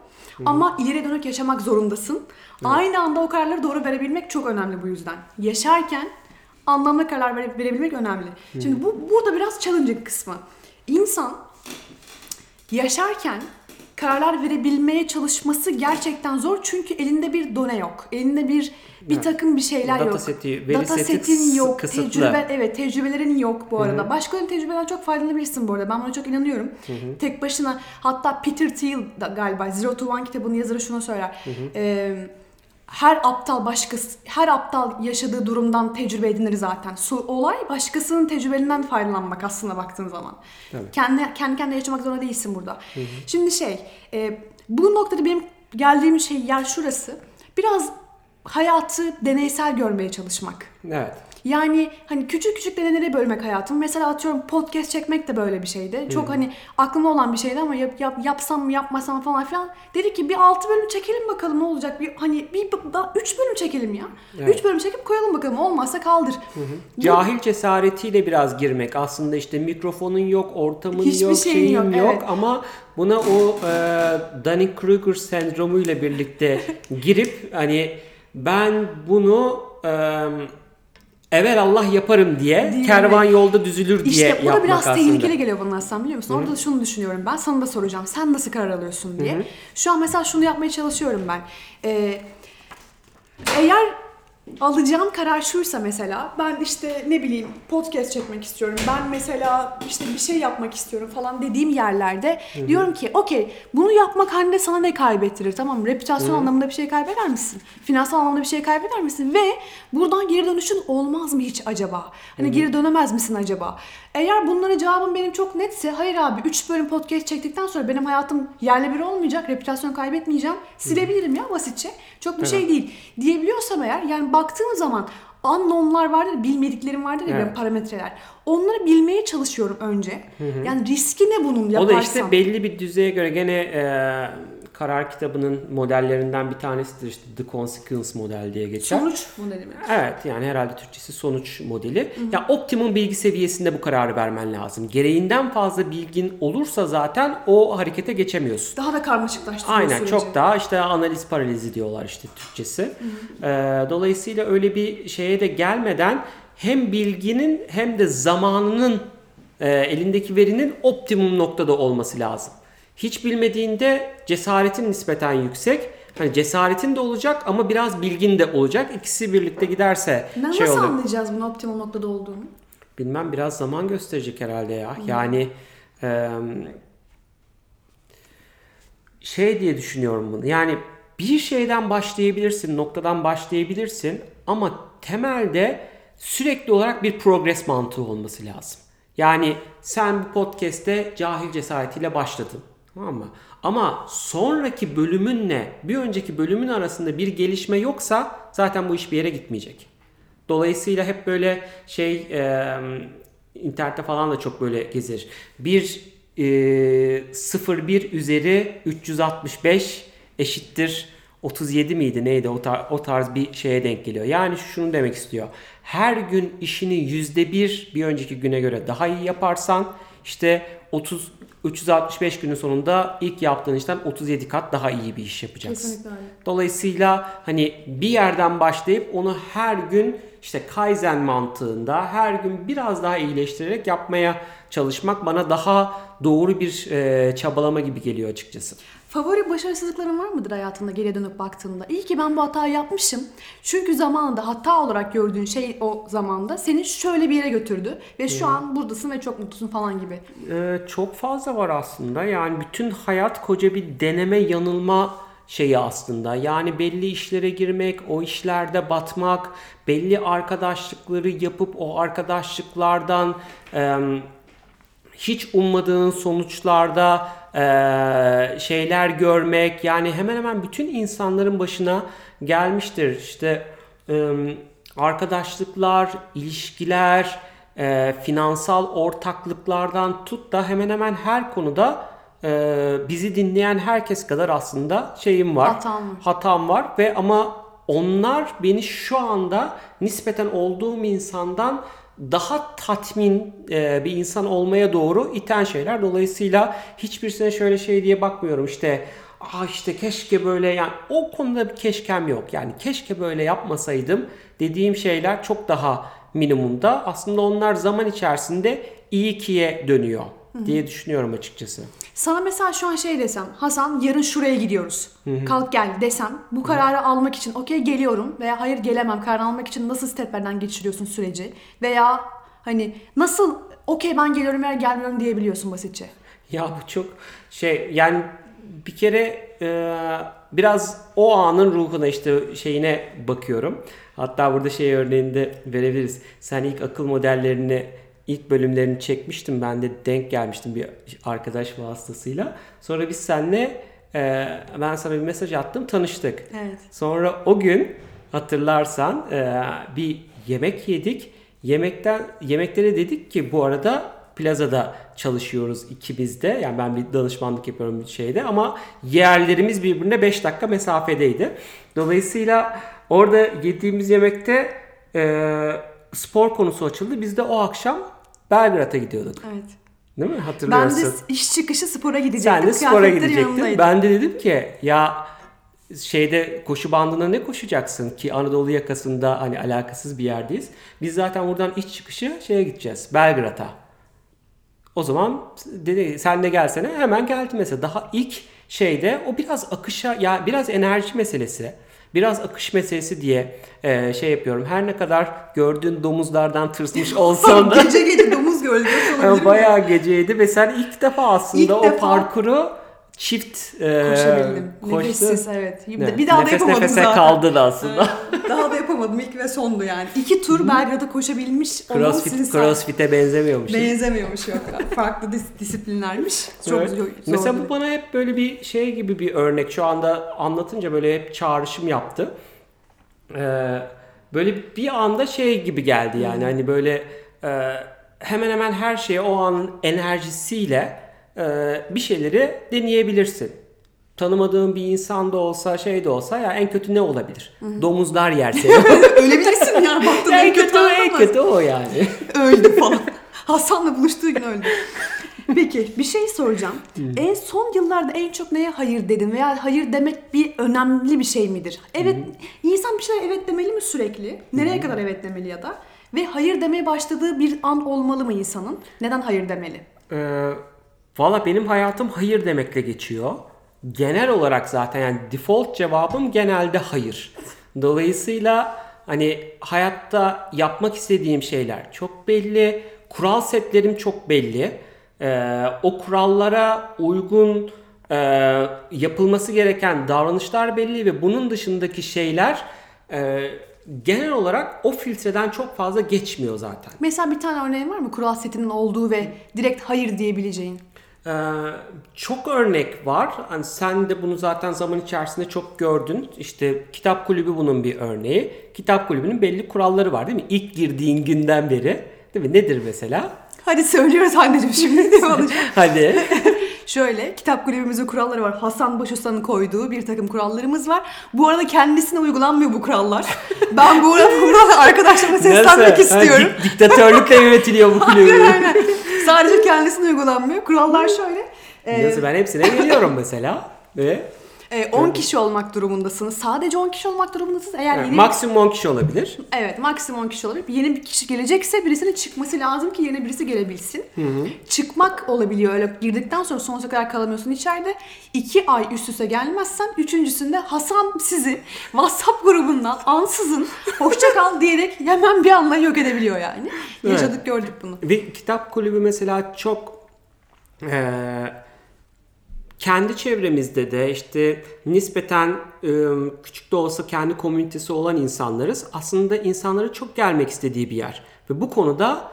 Ama ileriye dönük yaşamak zorundasın. Aynı anda o kararları doğru verebilmek çok önemli bu yüzden. Yaşarken anlamlı karar vere- verebilmek önemli. Şimdi bu burada biraz challenging kısmı. İnsan yaşarken kararlar verebilmeye çalışması gerçekten zor çünkü elinde bir done yok. Elinde bir bir Evet. takım bir şeyler Data yok. seti, veri Data seti setin yok, kısıtlı. tecrübe evet tecrübelerin yok bu arada. Başkalarının tecrübeden çok faydalanabilirsin bu arada. Ben buna çok inanıyorum. Tek başına hatta Peter Thiel da galiba Zero to One kitabının yazarı şunu söyler. Ee, her aptal başkası, her aptal yaşadığı durumdan tecrübe edinir zaten. Su, olay başkasının tecrübelerinden faydalanmak aslında baktığın zaman. Kendi, kendi kendine yaşamak zorunda değilsin burada. Şimdi şey, e, bu noktada benim geldiğim şey yer şurası. Biraz hayatı deneysel görmeye çalışmak. Evet. Yani hani küçük küçük deneylere bölmek hayatımı. Mesela atıyorum podcast çekmek de böyle bir şeydi. Çok hani aklımda olan bir şeydi ama yap, yap, yapsam mı yapmasam falan filan. Dedik ki bir 6 bölüm çekelim bakalım ne olacak. Bir hani bir 3 bölüm çekelim ya. 3 Evet. bölüm çekip koyalım bakalım. Olmazsa kaldır. Bu- Cahil cesaretiyle biraz girmek. Aslında işte mikrofonun yok, ortamın Hiçbir yok, şeyin şeyin yok, yok, evet. ama buna o e, Dunning-Kruger sendromuyla birlikte girip hani ben bunu e, evvel Allah yaparım diye Diye. kervan yolda düzülür diye İşte bu da yapmak biraz aslında. tehlikeli geliyor bana aslında biliyor musun? Orada da şunu düşünüyorum ben. Sana da soracağım. Sen nasıl karar alıyorsun diye. Şu an mesela şunu yapmaya çalışıyorum ben. Ee, eğer alacağım karar şuysa mesela ben işte ne bileyim podcast çekmek istiyorum. Ben mesela işte bir şey yapmak istiyorum falan dediğim yerlerde diyorum ki okey bunu yapmak halinde sana ne kaybettirir tamam? Reputasyon anlamında bir şey kaybeder misin? Finansal anlamda bir şey kaybeder misin? Ve buradan geri dönüşün olmaz mı hiç acaba? Hani geri dönemez misin acaba? Eğer bunlara cevabım benim çok netse hayır abi 3 bölüm podcast çektikten sonra benim hayatım yerle bir olmayacak, reputasyon kaybetmeyeceğim. Silebilirim ya basitçe. Çok bir şey değil. Diyebiliyorsam eğer yani baktığım zaman unknown'lar vardır, bilmediklerim vardır ya Evet. parametreler. Onları bilmeye çalışıyorum önce. Yani riski ne bunun O yaparsam? da işte belli bir düzeye göre gene e, karar kitabının modellerinden bir tanesidir işte The Consequence model diye geçer. Sonuç modeli mi? Evet yani herhalde Türkçesi sonuç modeli. Ya optimum bilgi seviyesinde bu kararı vermen lazım. Gereğinden fazla bilgin olursa zaten o harekete geçemiyorsun. Daha da karmaşıklaştırıyor Aynen süreci. çok daha işte analiz paralizi diyorlar işte Türkçesi. Ee, dolayısıyla öyle bir şeye de gelmeden hem bilginin hem de zamanının e, elindeki verinin optimum noktada olması lazım. Hiç bilmediğinde cesaretin nispeten yüksek. Hani cesaretin de olacak ama biraz bilgin de olacak. İkisi birlikte giderse Ne- şey nasıl olur. anlayacağız bunun optimum noktada olduğunu? Bilmem biraz zaman gösterecek herhalde ya. Yani eee, şey diye düşünüyorum bunu. Yani bir şeyden başlayabilirsin, noktadan başlayabilirsin ama temelde sürekli olarak bir progres mantığı olması lazım. Yani sen bu podcast'te cahil cesaretiyle başladın. Tamam mı? Ama sonraki bölümünle bir önceki bölümün arasında bir gelişme yoksa zaten bu iş bir yere gitmeyecek. Dolayısıyla hep böyle şey e, internette falan da çok böyle gezer. Bir e, 0,1 üzeri 365 eşittir 37 miydi neydi o, tar- o tarz bir şeye denk geliyor. Yani şunu demek istiyor. Her gün işini yüzde bir bir önceki güne göre daha iyi yaparsan işte 30 365 günün sonunda ilk yaptığın işten 37 kat daha iyi bir iş yapacaksın. Kesinlikle. Dolayısıyla hani bir yerden başlayıp onu her gün işte Kaizen mantığında her gün biraz daha iyileştirerek yapmaya çalışmak bana daha doğru bir e, çabalama gibi geliyor açıkçası. Favori başarısızlıkların var mıdır hayatında geriye dönüp baktığında? İyi ki ben bu hatayı yapmışım. Çünkü zamanında hata olarak gördüğün şey o zamanda seni şöyle bir yere götürdü. Ve şu an buradasın ve çok mutlusun falan gibi. Ee, çok fazla var aslında. Yani bütün hayat koca bir deneme yanılma şeyi aslında. Yani belli işlere girmek, o işlerde batmak, belli arkadaşlıkları yapıp o arkadaşlıklardan em, hiç ummadığın sonuçlarda e, şeyler görmek yani hemen hemen bütün insanların başına gelmiştir. İşte e, arkadaşlıklar, ilişkiler, e, finansal ortaklıklardan tut da hemen hemen her konuda e, bizi dinleyen herkes kadar aslında şeyim var. Hatam var. Hatam var ve ama onlar beni şu anda nispeten olduğum insandan daha tatmin e, bir insan olmaya doğru iten şeyler. Dolayısıyla hiçbirisine şöyle şey diye bakmıyorum. İşte Aa işte keşke böyle yani o konuda bir keşkem yok. Yani keşke böyle yapmasaydım dediğim şeyler çok daha minimumda. Aslında onlar zaman içerisinde iyi kiye dönüyor diye düşünüyorum açıkçası. Sana mesela şu an şey desem, Hasan yarın şuraya gidiyoruz. Kalk gel desem, bu kararı almak için okey geliyorum veya hayır gelemem kararı almak için nasıl steplerden geçiriyorsun süreci? Veya hani nasıl okey ben geliyorum veya gelmiyorum diyebiliyorsun basitçe. Ya bu çok şey yani bir kere e, biraz o anın ruhuna işte şeyine bakıyorum. Hatta burada şey örneğini de verebiliriz. Sen ilk akıl modellerini ilk bölümlerini çekmiştim. Ben de denk gelmiştim bir arkadaş vasıtasıyla. Sonra biz seninle e, ben sana bir mesaj attım tanıştık. Evet. Sonra o gün hatırlarsan e, bir yemek yedik. Yemekten yemeklere dedik ki bu arada plazada çalışıyoruz ikimiz de. Yani ben bir danışmanlık yapıyorum bir şeyde ama yerlerimiz birbirine 5 dakika mesafedeydi. Dolayısıyla orada yediğimiz yemekte e, spor konusu açıldı. Biz de o akşam Belgrad'a gidiyorduk. Evet. Değil mi? Ben Hatırlıyorsun. de iş çıkışı spora gidecektim. Sen de spora gidecektin. Ben de dedim ki ya şeyde koşu bandına ne koşacaksın ki Anadolu yakasında hani alakasız bir yerdeyiz. Biz zaten buradan iş çıkışı şeye gideceğiz. Belgrad'a. O zaman dedi sen de gelsene hemen geldi mesela. Daha ilk şeyde o biraz akışa ya biraz enerji meselesi. Biraz akış meselesi diye e, şey yapıyorum. Her ne kadar gördüğün domuzlardan tırsmış olsan da Gece gece domuz gölgesi olabilir mi? bayağı geceydi ve sen ilk defa aslında İlk o defa parkuru çift e, Koşabildim. koştu. Nefessiz evet. Evet, Bir daha da nefes yapamadım nefese zaten. kaldın aslında. Daha da yapamadım ilk ve sondu yani. İki tur Belgrad'a koşabilmiş Crossfit, crossfit'e benzemiyormuş. Benzemiyormuş yok. Farklı dis- disiplinlermiş. Çok Evet. zor. Mesela bu bana hep böyle bir şey gibi bir örnek. Şu anda anlatınca böyle hep çağrışım yaptı. Ee, böyle bir anda şey gibi geldi yani hani böyle e, hemen hemen her şeye o an enerjisiyle bir şeyleri deneyebilirsin. Tanımadığın bir insan da olsa şey de olsa ya en kötü ne olabilir? Domuzlar yerse. Ölebilirsin yani baktın en en kötü kötü o en kötü o yani. Öldü falan. Hasan'la buluştuğu gün öldü. Peki bir şey soracağım. En son yıllarda en çok neye hayır dedin veya hayır demek bir önemli bir şey midir? Evet insan bir şeyler evet demeli mi sürekli? Nereye kadar evet demeli ya da? Ve hayır demeye başladığı bir an olmalı mı insanın? Neden hayır demeli? Ee, Valla benim hayatım hayır demekle geçiyor. Genel olarak zaten yani default cevabım genelde hayır. Dolayısıyla hani hayatta yapmak istediğim şeyler çok belli. Kural setlerim çok belli. Ee, o kurallara uygun e, yapılması gereken davranışlar belli ve bunun dışındaki şeyler e, genel olarak o filtreden çok fazla geçmiyor zaten. Mesela bir tane örneğin var mı kural setinin olduğu ve direkt hayır diyebileceğin? Ee, çok örnek var. Hani sen de bunu zaten zaman içerisinde çok gördün. İşte kitap kulübü bunun bir örneği. Kitap kulübünün belli kuralları var değil mi? İlk girdiğin günden beri. Değil mi? Nedir mesela? Hadi söylüyoruz anneciğim şimdi diye olacak. Hadi. Şöyle kitap kulübümüzün kuralları var. Hasan Başustan'ın koyduğu bir takım kurallarımız var. Bu arada kendisine uygulanmıyor bu kurallar. Ben bu arada buradan arkadaşlarıma seslenmek? Ha, istiyorum. dik- diktatörlükle yönetiliyor bu kulübü. Aynen aynen. Sadece kendisine uygulanmıyor. Kurallar şöyle. Ee, Nasıl ben hepsine geliyorum mesela. Ve e, 10 kişi olmak durumundasınız. Sadece 10 kişi olmak durumundasınız. Eğer yeni maksimum 10 kişi olabilir. Evet maksimum 10 kişi olabilir. Yeni bir kişi gelecekse birisinin çıkması lazım ki yeni birisi gelebilsin. Çıkmak olabiliyor öyle girdikten sonra sonsuza kadar kalamıyorsun içeride. 2 ay üst üste gelmezsen üçüncüsünde Hasan sizi WhatsApp grubundan ansızın hoşça kal diyerek hemen bir anda yok edebiliyor yani. Evet. Yaşadık gördük bunu. Ve kitap kulübü mesela çok eee, kendi çevremizde de işte nispeten eee, küçük de olsa kendi komünitesi olan insanlarız. Aslında insanların çok gelmek istediği bir yer. Ve bu konuda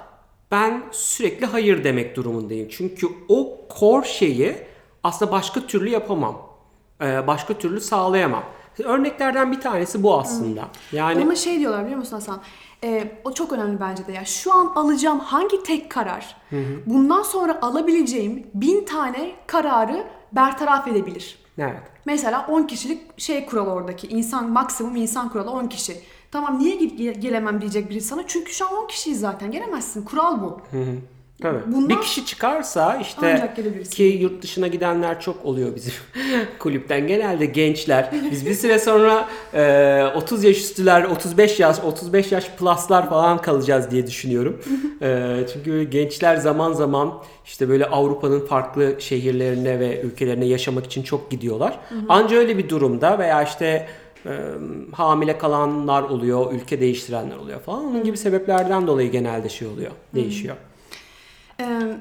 ben sürekli hayır demek durumundayım. Çünkü o core şeyi aslında başka türlü yapamam. Ee, başka türlü sağlayamam. Örneklerden bir tanesi bu aslında. Yani Ama şey diyorlar biliyor musun Hasan? Ee, o çok önemli bence de ya. Şu an alacağım hangi tek karar bundan sonra alabileceğim bin tane kararı bertaraf edebilir. evet. Mesela 10 kişilik şey kuralı oradaki. insan maksimum insan kuralı 10 kişi. Tamam niye ge- gelemem diyecek biri sana. Çünkü şu an 10 kişiyiz zaten. Gelemezsin. Kural bu. Tabii. Bundan- bir kişi çıkarsa işte ki yurt dışına gidenler çok oluyor bizim kulüpten genelde gençler. Biz bir süre sonra e, 30 yaş üstüler, 35 yaş, 35 yaş pluslar falan kalacağız diye düşünüyorum. E, çünkü gençler zaman zaman işte böyle Avrupa'nın farklı şehirlerine ve ülkelerine yaşamak için çok gidiyorlar. Anca öyle bir durumda veya işte e, hamile kalanlar oluyor, ülke değiştirenler oluyor falan. Onun gibi sebeplerden dolayı genelde şey oluyor, değişiyor. Ee,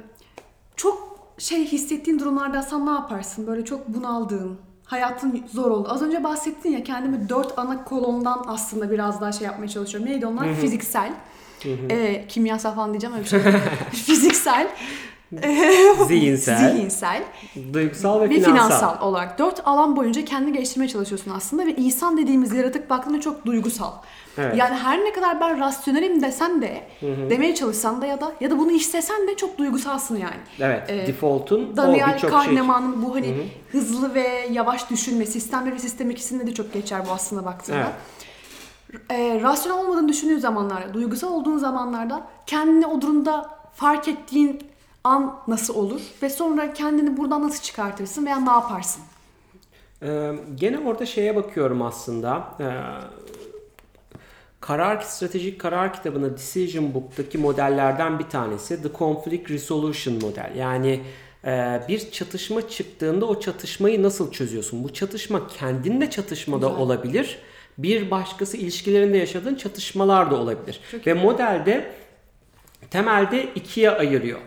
çok şey hissettiğin durumlarda sen ne yaparsın? Böyle çok bunaldığın, hayatın zor oldu. Az önce bahsettin ya kendimi dört ana kolondan aslında biraz daha şey yapmaya çalışıyorum. Neydi onlar? Fiziksel, e, kimyasal falan diyeceğim öyle bir şey. Fiziksel, Zihinsel, zihinsel duygusal ve, ve finansal. finansal olarak dört alan boyunca kendini geliştirmeye çalışıyorsun aslında ve insan dediğimiz yaratık baktığında çok duygusal. Evet. Yani her ne kadar ben rasyonelim desen de demeye çalışsan da ya da ya da bunu istesen de çok duygusalsın yani. Evet, Ee, default'un o Daniel birçok şey. Kahneman'ın bu hani hızlı ve yavaş düşünme, sistem bir ve sistem ikisinde de çok geçer bu aslında baktığında. Evet. Ee, rasyonel olmadığını düşündüğün zamanlarda, duygusal olduğun zamanlarda kendini o durumda fark ettiğin an nasıl olur ve sonra kendini buradan nasıl çıkartırsın veya ne yaparsın? Ee, gene orada şeye bakıyorum aslında. Ee, karar stratejik karar kitabında Decision Book'taki modellerden bir tanesi The Conflict Resolution model. Yani e, bir çatışma çıktığında o çatışmayı nasıl çözüyorsun? Bu çatışma kendinle çatışmada Güzel. olabilir. Bir başkası ilişkilerinde yaşadığın çatışmalar da olabilir. Çok Ve modelde temelde ikiye ayırıyor.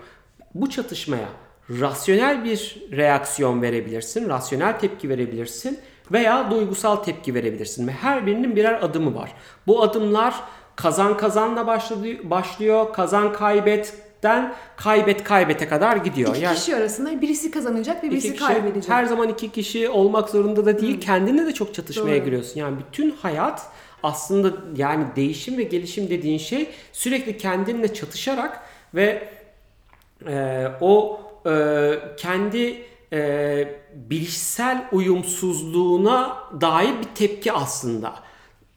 Bu çatışmaya rasyonel bir reaksiyon verebilirsin, rasyonel tepki verebilirsin veya duygusal tepki verebilirsin ve her birinin birer adımı var. Bu adımlar kazan kazanla başladı, başlıyor, kazan kaybetten kaybet kaybete kadar gidiyor. İki Yani kişi arasında birisi kazanacak ve birisi kişi, kaybedecek. her zaman iki kişi olmak zorunda da değil. Kendinle de çok çatışmaya Doğru. giriyorsun. Yani bütün hayat aslında yani değişim ve gelişim dediğin şey sürekli kendinle çatışarak ve e, o e, kendi e, bilişsel uyumsuzluğuna dair bir tepki aslında.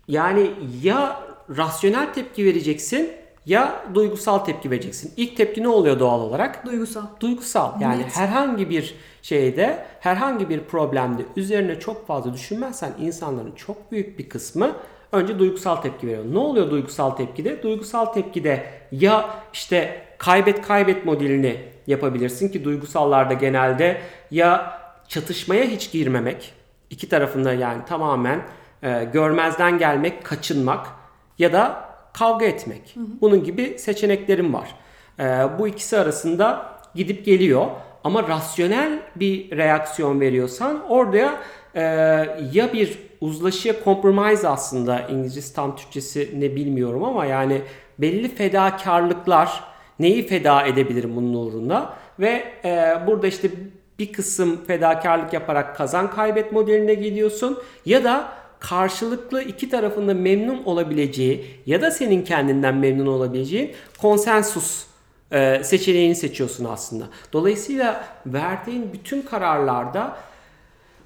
Yani ya rasyonel tepki vereceksin ya duygusal tepki vereceksin. İlk tepki ne oluyor doğal olarak? Duygusal. duygusal. Yani Net. herhangi bir şeyde, herhangi bir problemde üzerine çok fazla düşünmezsen insanların çok büyük bir kısmı önce duygusal tepki veriyor. Ne oluyor duygusal tepkide? Duygusal tepkide ya işte kaybet kaybet modelini yapabilirsin ki duygusallarda genelde ya çatışmaya hiç girmemek, iki tarafında yani tamamen e, görmezden gelmek, kaçınmak ya da kavga etmek. Bunun gibi seçeneklerim var. Ee, bu ikisi arasında gidip geliyor. Ama rasyonel bir reaksiyon veriyorsan orada e, ya bir uzlaşıya compromise aslında İngilizcesi tam Türkçesi ne bilmiyorum ama yani belli fedakarlıklar neyi feda edebilirim bunun uğruna ve e, burada işte bir kısım fedakarlık yaparak kazan kaybet modeline gidiyorsun ya da karşılıklı iki tarafında memnun olabileceği ya da senin kendinden memnun olabileceğin konsensus e, seçeneğini seçiyorsun aslında. Dolayısıyla verdiğin bütün kararlarda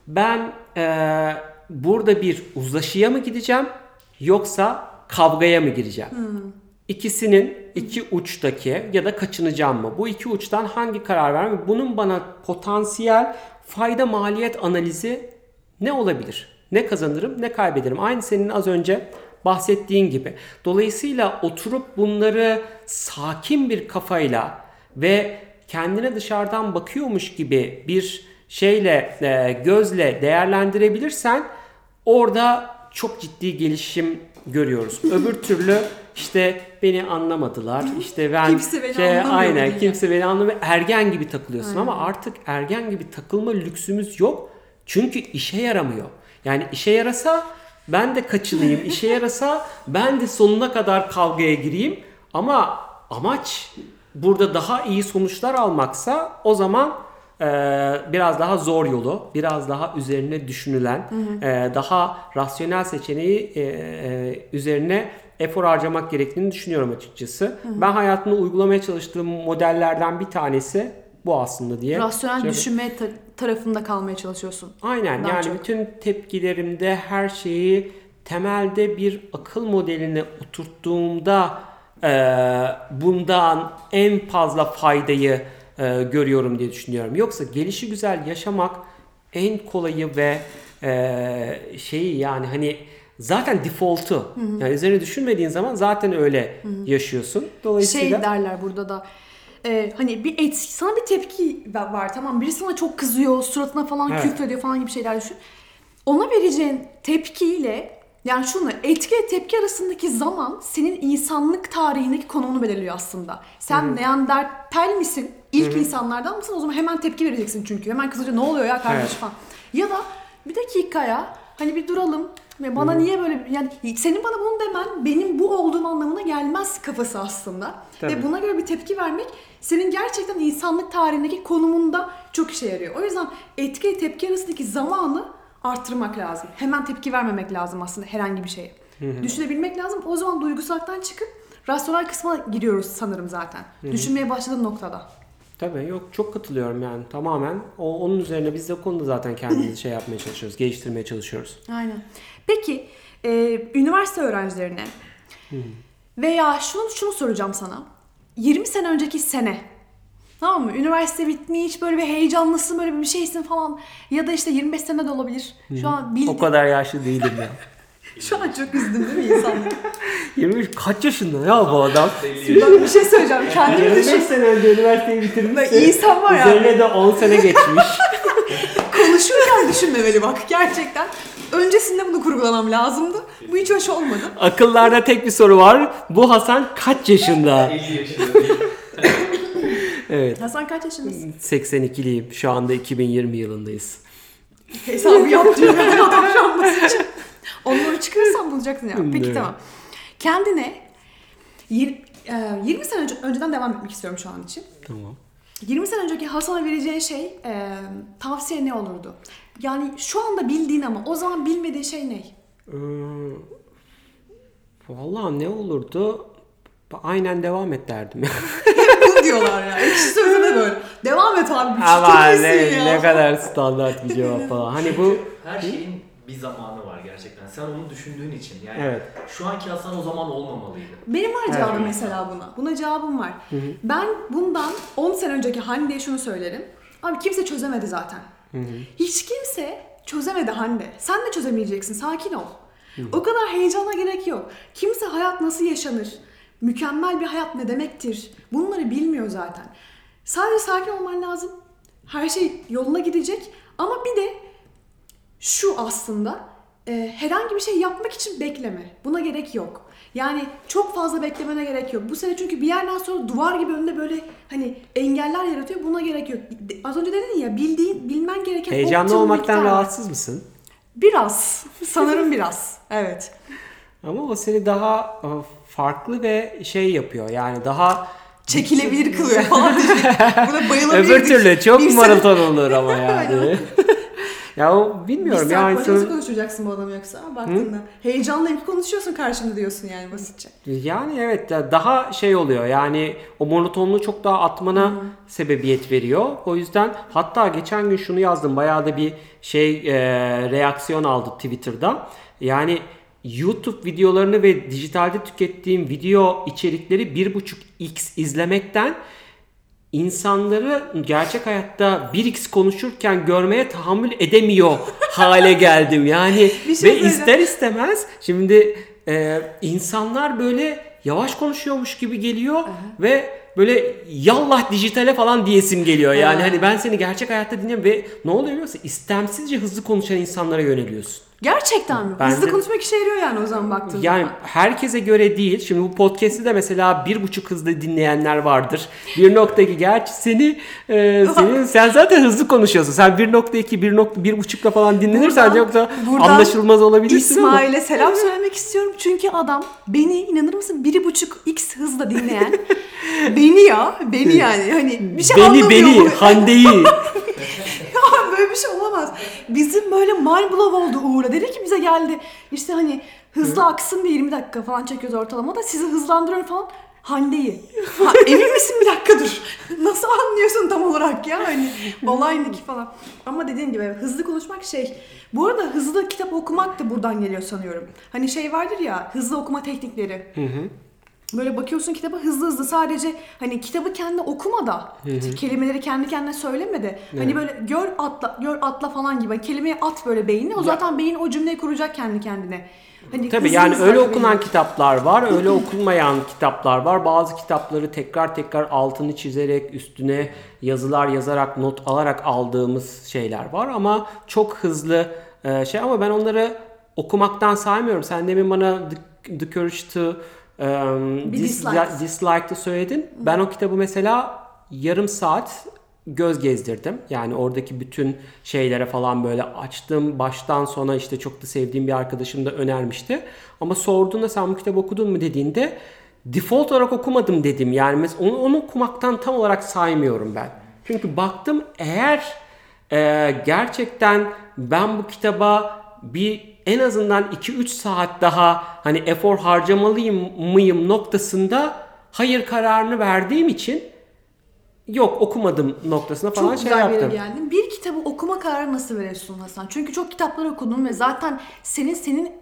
ben e, burada bir uzlaşıya mı gideceğim yoksa kavgaya mı gireceğim? İkisinin iki uçtaki ya da kaçınacağım mı? Bu iki uçtan hangi karar verme? Bunun bana potansiyel fayda maliyet analizi ne olabilir? Ne kazanırım, ne kaybederim? Aynı senin az önce bahsettiğin gibi. Dolayısıyla oturup bunları sakin bir kafayla ve kendine dışarıdan bakıyormuş gibi bir şeyle, e, gözle değerlendirebilirsen orada çok ciddi gelişim görüyoruz. Öbür türlü işte beni anlamadılar. İşte ben Kimse beni şey, anlamıyor aynen diye. kimse beni anlamıyor. Ergen gibi takılıyorsun ama artık ergen gibi takılma lüksümüz yok. Çünkü işe yaramıyor. Yani işe yarasa ben de kaçınayım. işe yarasa ben de sonuna kadar kavgaya gireyim. Ama amaç burada daha iyi sonuçlar almaksa o zaman e, biraz daha zor yolu, biraz daha üzerine düşünülen, e, daha rasyonel seçeneği e, e, üzerine efor harcamak gerektiğini düşünüyorum açıkçası. Ben hayatımda uygulamaya çalıştığım modellerden bir tanesi bu aslında diye. Rasyonel düşünme ta- tarafında kalmaya çalışıyorsun. Aynen yani çok. bütün tepkilerimde her şeyi temelde bir akıl modeline oturttuğumda e, bundan en fazla faydayı e, görüyorum diye düşünüyorum. Yoksa gelişi güzel yaşamak en kolayı ve e, şeyi yani hani zaten default'u. Yani üzerine düşünmediğin zaman zaten öyle yaşıyorsun. Dolayısıyla Şey derler burada da. e, hani bir et, sana bir tepki va- var tamam biri sana çok kızıyor suratına falan Evet. küfrediyor falan gibi şeyler düşün. Ona vereceğin tepkiyle yani şunu etki tepki arasındaki zaman senin insanlık tarihindeki konumunu belirliyor aslında. Sen Neandertal misin? İlk insanlardan mısın? O zaman hemen tepki vereceksin çünkü. Hemen kısaca ne oluyor ya kardeş Evet. falan. Ya da bir dakika ya hani bir duralım. Ve bana niye böyle yani senin bana bunu demen benim bu olduğum anlamına gelmez kafası aslında. Tabii. Ve buna göre bir tepki vermek senin gerçekten insanlık tarihindeki konumunda çok işe yarıyor. O yüzden etki tepki arasındaki zamanı arttırmak lazım. Hemen tepki vermemek lazım aslında herhangi bir şeye. Düşünebilmek lazım. O zaman duygusallıktan çıkıp rasyonel kısma giriyoruz sanırım zaten. Düşünmeye başladığın noktada. Tabii yok çok katılıyorum yani tamamen. O, onun üzerine biz de o konuda zaten kendimizi şey yapmaya çalışıyoruz, geliştirmeye çalışıyoruz. Aynen. Peki e, üniversite öğrencilerine veya şunu şunu soracağım sana. 20 sene önceki sene Tamam mı? Üniversite bitmiş, böyle bir heyecanlısın, böyle bir şeysin falan. Ya da işte 25 sene de olabilir. Şu an bildi. O kadar yaşlı değilim ya. Şu an çok üzdüm değil mi insanları? 23 kaç yaşında ya bu adam? ben bir şey söyleyeceğim. Kendimi 25 düşün. sene önce üniversiteyi bitirmişse İnsan var ya. üzerine de 10 sene geçmiş. Konuşurken düşünmemeli bak gerçekten. Öncesinde bunu kurgulamam lazımdı. Bu hiç hoş olmadı. Akıllarda tek bir soru var. Bu Hasan kaç yaşında? 50 yaşında. Evet. Hasan kaç yaşındasın? 82'liyim. Şu anda 2020 yılındayız. Hesabı yaptım yani adam şu an basınca. Onları çıkarırsan bulacaksın ya. Peki Evet. tamam. Kendine yir- e, 20 sene önce, önceden devam etmek istiyorum şu an için. Tamam. 20 sene önceki Hasan'a vereceğin şey e, tavsiye ne olurdu? Yani şu anda bildiğin ama o zaman bilmediğin şey ne? Ee, Vallahi ne olurdu? Aynen devam et derdim. Bunu diyorlar ya. Ekşi sözü de böyle. Devam et abi. Ama çok ne, ya. ne kadar standart bir cevap falan. Hani bu Her şeyin bir zamanı var gerçekten. Sen onu düşündüğün için. Yani Evet. şu anki Hasan o zaman olmamalıydı. Benim var cevabım mesela buna. Buna cevabım var. Ben bundan 10 sene önceki Hande'ye şunu söylerim. Abi kimse çözemedi zaten. Hiç kimse çözemedi Hande. Sen de çözemeyeceksin. Sakin ol. O kadar heyecana gerek yok. Kimse hayat nasıl yaşanır? Mükemmel bir hayat ne demektir? Bunları bilmiyor zaten. Sadece sakin olman lazım. Her şey yoluna gidecek. Ama bir de şu aslında e, herhangi bir şey yapmak için bekleme. Buna gerek yok. Yani çok fazla beklemene gerek yok. Bu sene çünkü bir yerden sonra duvar gibi önünde böyle hani engeller yaratıyor. Buna gerek yok. Az önce dedin ya bildiğin, bilmen gereken heyecanlı olmaktan miktar. rahatsız mısın? Biraz. Sanırım biraz. Evet. Ama o seni daha e, farklı ve şey yapıyor. Yani daha Çekilebilir kılıyor falan. Buna bayılabilirdik. öbür türlü çok maraton olur ama yani. Ya o Bir bilmiyorum saat yani. boyunca konuşacaksın bu adamı yoksa baktığında. Heyecanla bir konuşuyorsun karşımda diyorsun yani basitçe. Yani evet daha şey oluyor yani o monotonluğu çok daha atmana sebebiyet veriyor. O yüzden hatta geçen gün şunu yazdım bayağı da bir şey e, reaksiyon aldı Twitter'da. Yani YouTube videolarını ve dijitalde tükettiğim video içerikleri 1.5x izlemekten insanları gerçek hayatta 1x konuşurken görmeye tahammül edemiyor hale geldim. Yani Bir şey ve ister istemez şimdi e, insanlar böyle yavaş konuşuyormuş gibi geliyor ve böyle yallah dijitale falan diyesim geliyor. Yani Aha. hani ben seni gerçek hayatta dinliyorum ve ne oluyor biliyor musun? İstemsizce hızlı konuşan insanlara yöneliyorsun. Gerçekten mi? Bence- Hızlı konuşmak işe yarıyor yani o zaman baktığında. Yani herkese göre değil. Şimdi bu podcast'i de mesela bir buçuk hızda dinleyenler vardır. 1.2 gerçi seni, e, seni sen zaten hızlı konuşuyorsun. Sen 1.2, 1.1.5'la falan dinlenirsen Buradan- çok da buradan anlaşılmaz olabilirsin. İsmail'e selam söylemek istiyorum. Çünkü adam beni inanır mısın biri buçuk x hızla dinleyen beni ya beni yani hani bir şey beni anlamıyor. beni bu. Hande'yi. Böyle bir şey olamaz. Bizim böyle mind blow oldu Uğur'a. Dedi ki bize geldi. İşte hani hızlı aksın diye 20 dakika falan çekiyoruz ortalama da sizi hızlandırıyorum falan. Hande'yi. Ha, emin misin bir dakika dur. Nasıl anlıyorsun tam olarak ya hani olay ne ki falan. Ama dediğim gibi hızlı konuşmak şey. Bu arada hızlı kitap okumak da buradan geliyor sanıyorum. Hani şey vardır ya hızlı okuma teknikleri. Böyle bakıyorsun kitaba hızlı hızlı sadece hani kitabı kendi okuma da kelimeleri kendi kendine söyleme de hani böyle gör atla gör atla falan gibi Hani kelimeyi at böyle beynine o zaten beyin o cümleyi kuracak kendi kendine. Hani Tabii yani öyle okunan beyin- kitaplar var, öyle okunmayan kitaplar var. Bazı kitapları tekrar tekrar altını çizerek, üstüne yazılar yazarak, not alarak aldığımız şeyler var ama çok hızlı e, şey ama ben onları okumaktan saymıyorum. Sen demin bana The, The Courage to um, Bir Dis- dislike. Dislike'ı söyledin. Ben o kitabı mesela yarım saat göz gezdirdim. Yani oradaki bütün şeylere falan böyle açtım. Baştan sona işte çok da sevdiğim bir arkadaşım da önermişti. Ama sorduğunda sen bu kitabı okudun mu dediğinde default olarak okumadım dedim. Yani mesela onu, onu okumaktan tam olarak saymıyorum ben. Çünkü baktım eğer e, gerçekten ben bu kitaba bir en azından 2-3 saat daha hani efor harcamalıyım mıyım noktasında hayır kararını verdiğim için yok okumadım noktasına falan Çok şey güzel yaptım. geldin. Bir kitabı okuma kararı nasıl veriyorsun Hasan? Çünkü çok kitaplar okudun ve zaten senin senin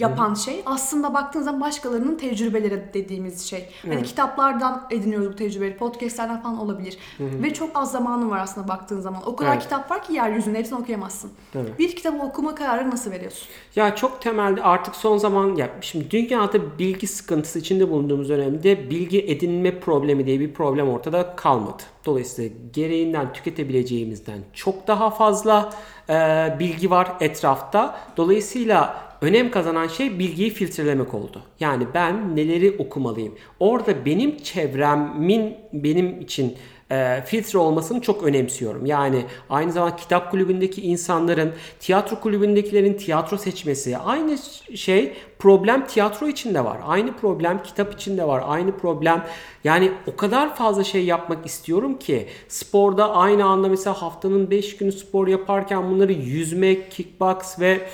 yapan şey aslında baktığın zaman başkalarının tecrübeleri dediğimiz şey. Hani kitaplardan ediniyoruz bu tecrübeleri, podcastlerden falan olabilir. Ve çok az zamanın var aslında baktığın zaman. O kadar Evet. kitap var ki yeryüzünde hepsini okuyamazsın. Tabii. Bir kitabı okuma kararı nasıl veriyorsun? Ya çok temelde artık son zaman ya şimdi dünyada bilgi sıkıntısı içinde bulunduğumuz dönemde bilgi edinme problemi diye bir problem ortada kalmadı. Dolayısıyla gereğinden tüketebileceğimizden çok daha fazla e, bilgi var etrafta. Dolayısıyla önem kazanan şey bilgiyi filtrelemek oldu. Yani ben neleri okumalıyım? Orada benim çevremin benim için e, filtre olmasını çok önemsiyorum. Yani aynı zamanda kitap kulübündeki insanların, tiyatro kulübündekilerin tiyatro seçmesi aynı şey problem tiyatro içinde var. Aynı problem kitap içinde var. Aynı problem yani o kadar fazla şey yapmak istiyorum ki sporda aynı anda mesela haftanın 5 günü spor yaparken bunları yüzmek, kickbox ve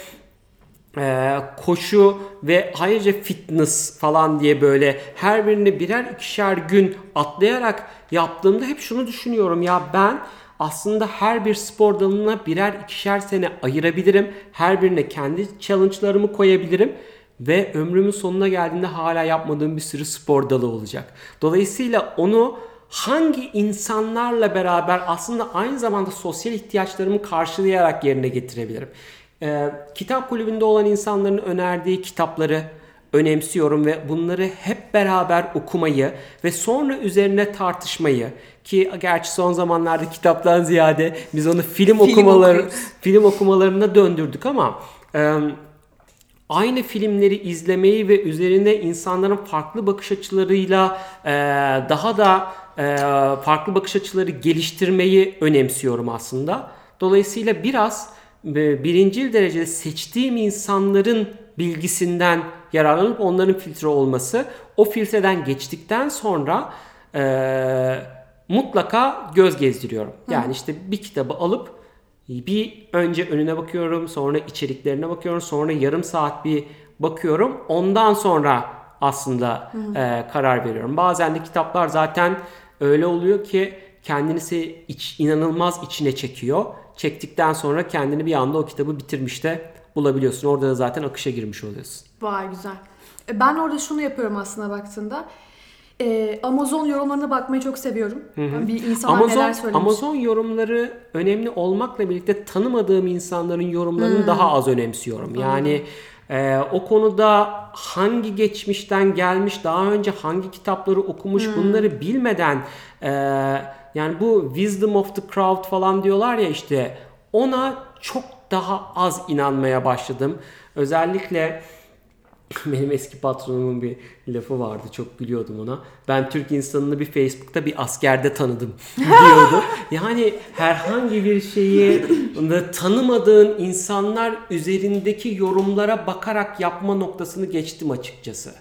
ee, koşu ve ayrıca fitness falan diye böyle her birini birer ikişer gün atlayarak yaptığımda hep şunu düşünüyorum ya ben aslında her bir spor dalına birer ikişer sene ayırabilirim. Her birine kendi challenge'larımı koyabilirim ve ömrümün sonuna geldiğinde hala yapmadığım bir sürü spor dalı olacak. Dolayısıyla onu hangi insanlarla beraber aslında aynı zamanda sosyal ihtiyaçlarımı karşılayarak yerine getirebilirim. Ee, kitap kulübünde olan insanların önerdiği kitapları önemsiyorum ve bunları hep beraber okumayı ve sonra üzerine tartışmayı ki gerçi son zamanlarda kitaptan ziyade biz onu film, okumaları okuyoruz. film okumalarına döndürdük ama e, aynı filmleri izlemeyi ve üzerine insanların farklı bakış açılarıyla e, daha da e, farklı bakış açıları geliştirmeyi önemsiyorum aslında. Dolayısıyla biraz e, birincil derecede seçtiğim insanların bilgisinden yararlanıp onların filtre olması, o filtreden geçtikten sonra e, mutlaka göz gezdiriyorum. Yani işte bir kitabı alıp bir önce önüne bakıyorum, sonra içeriklerine bakıyorum, sonra yarım saat bir bakıyorum. Ondan sonra aslında e, karar veriyorum. Bazen de kitaplar zaten öyle oluyor ki kendini iç, inanılmaz içine çekiyor. Çektikten sonra kendini bir anda o kitabı bitirmiş de bulabiliyorsun. Orada da zaten akışa girmiş oluyorsun. Vay güzel. E, Ben orada şunu yapıyorum aslında baktığında. E, Amazon yorumlarına bakmayı çok seviyorum. Ben Bir insanlar neler Amazon, söylemiş. Amazon yorumları önemli olmakla birlikte tanımadığım insanların yorumlarını daha az önemsiyorum. Yani e, o konuda hangi geçmişten gelmiş, daha önce hangi kitapları okumuş bunları bilmeden e, yani bu wisdom of the crowd falan diyorlar ya işte ona çok daha az inanmaya başladım. Özellikle benim eski patronumun bir lafı vardı. Çok gülüyordum ona. Ben Türk insanını bir Facebook'ta bir askerde tanıdım diyordu. Yani herhangi bir şeyi tanımadığın insanlar üzerindeki yorumlara bakarak yapma noktasını geçtim açıkçası.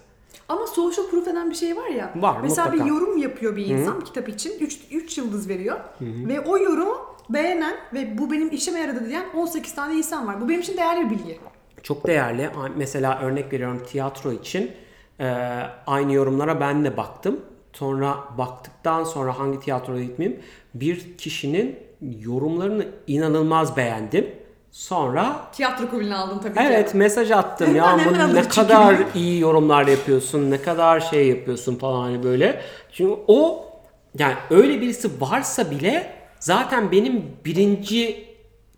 Denen bir şey var ya. Var, Mesela mutlaka. bir yorum yapıyor bir insan kitap için. 3 yıldız veriyor. Ve o yorumu beğenen ve bu benim işime yaradı diyen 18 tane insan var. Bu benim için değerli bir bilgi. Çok değerli. Mesela örnek veriyorum tiyatro için e, aynı yorumlara ben de baktım. Sonra baktıktan sonra hangi tiyatroya gitmeyeyim bir kişinin yorumlarını inanılmaz beğendim. Sonra Tiyatro kulübüne aldın tabii evet ki. mesaj attım ya hemen bu alır ne çünkü. kadar iyi yorumlar yapıyorsun, ne kadar şey yapıyorsun falan hani böyle. Çünkü o yani öyle birisi varsa bile zaten benim birinci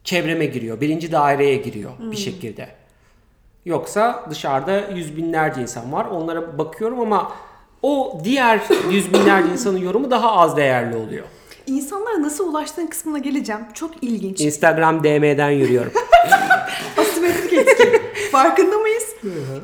çevreme giriyor, birinci daireye giriyor bir şekilde. Yoksa dışarıda yüz binlerce insan var. Onlara bakıyorum ama o diğer yüz binlerce insanın yorumu daha az değerli oluyor. İnsanlara nasıl ulaştığın kısmına geleceğim. Çok ilginç. Instagram DM'den yürüyorum. Asimetrik etki. Farkında mıyız?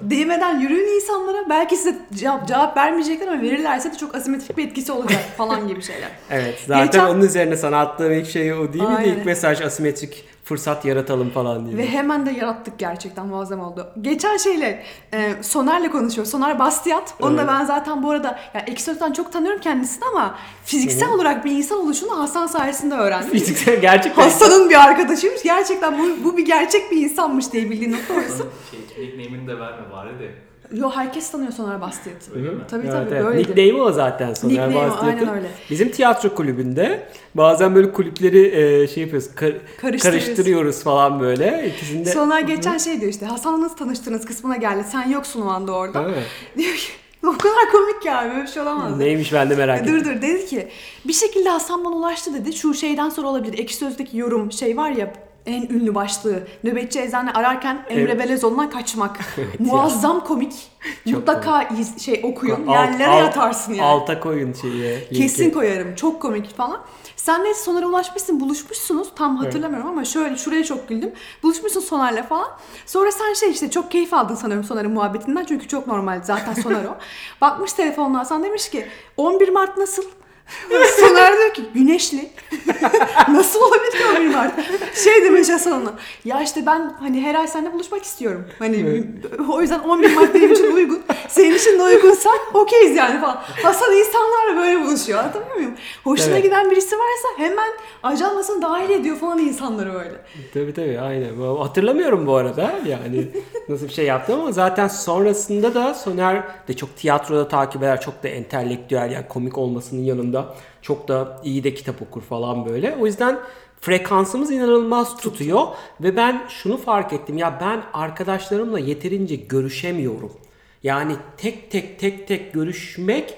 Değmeden yürüyün insanlara. Belki size cevap, cevap vermeyecekler ama verirlerse de çok asimetrik bir etkisi olacak falan gibi şeyler. Evet zaten Geçen- onun üzerine sana attığım ilk şey o değil miydi? Aynen. İlk mesaj asimetrik fırsat yaratalım falan diye. Ve hemen de yarattık gerçekten muazzam oldu. Geçen şeyle e, Soner'le konuşuyor. Soner Bastiat. Onu da Evet. ben zaten bu arada ya Exo'dan çok tanıyorum kendisini ama fiziksel olarak bir insan oluşunu Hasan sayesinde öğrendim. Fiziksel gerçekten. Hasan'ın bir arkadaşıymış. Gerçekten bu, bu bir gerçek bir insanmış diye bildiğin nokta orası. Şey, nickname'ini de verme bari de. Yo herkes tanıyor Soner Bastiat'ı. Öyle mi? Tabii Evet, tabii evet. böyledir. Nickname'i o zaten Soner öyle. Bizim tiyatro kulübünde bazen böyle kulüpleri e, şey yapıyoruz, kar- Karıştırıyoruz. falan böyle. İkisinde Soner geçen şey diyor işte Hasan'la nasıl tanıştınız kısmına geldi. Sen yoksun o anda orada. Evet. Diyor ki o kadar komik ya böyle bir şey olamaz. Neymiş ben de merak E, ettim. Dur dur dedi ki bir şekilde Hasan bana ulaştı dedi. Şu şeyden sonra olabilir. Ekşi Söz'deki yorum şey var ya en ünlü başlığı. Nöbetçi eczane ararken Emre Evet. Belezoğlu'ndan kaçmak. Evet ya. Muazzam komik. Mutlaka iz- şey okuyun. Alt- Yerlere alt- yatarsın yani. Alta koyun şeyi. Kesin linki. koyarım. Çok komik falan. Sen de Soner'e ulaşmışsın, buluşmuşsunuz. Tam hatırlamıyorum ama şöyle şuraya çok güldüm. Buluşmuşsun Soner'le falan. Sonra sen şey işte çok keyif aldın sanırım Soner'in muhabbetinden. Çünkü çok normal zaten Soner o. Bakmış telefonuna sen demiş ki 11 Mart nasıl? Soner diyor ki güneşli. Nasıl olabilir ki 11 Mart? Şey demiş Hasan ona. Ya işte ben hani her ay seninle buluşmak istiyorum. Hani o yüzden 11 Mart benim için uygun. Senin için de uygunsa okeyiz yani falan. Hasan insanlarla böyle buluşuyor. Anlatabiliyor muyum? Hoşuna Evet. giden birisi varsa hemen ajanlasına dahil ediyor falan insanları böyle. Tabii tabii aynen. Hatırlamıyorum bu arada yani nasıl bir şey yaptım ama zaten sonrasında da Soner de çok tiyatroda takip eder. Çok da entelektüel yani komik olmasının yanında çok da iyi de kitap okur falan böyle. O yüzden frekansımız inanılmaz tutuyor ve ben şunu fark ettim ya ben arkadaşlarımla yeterince görüşemiyorum. Yani tek tek tek tek görüşmek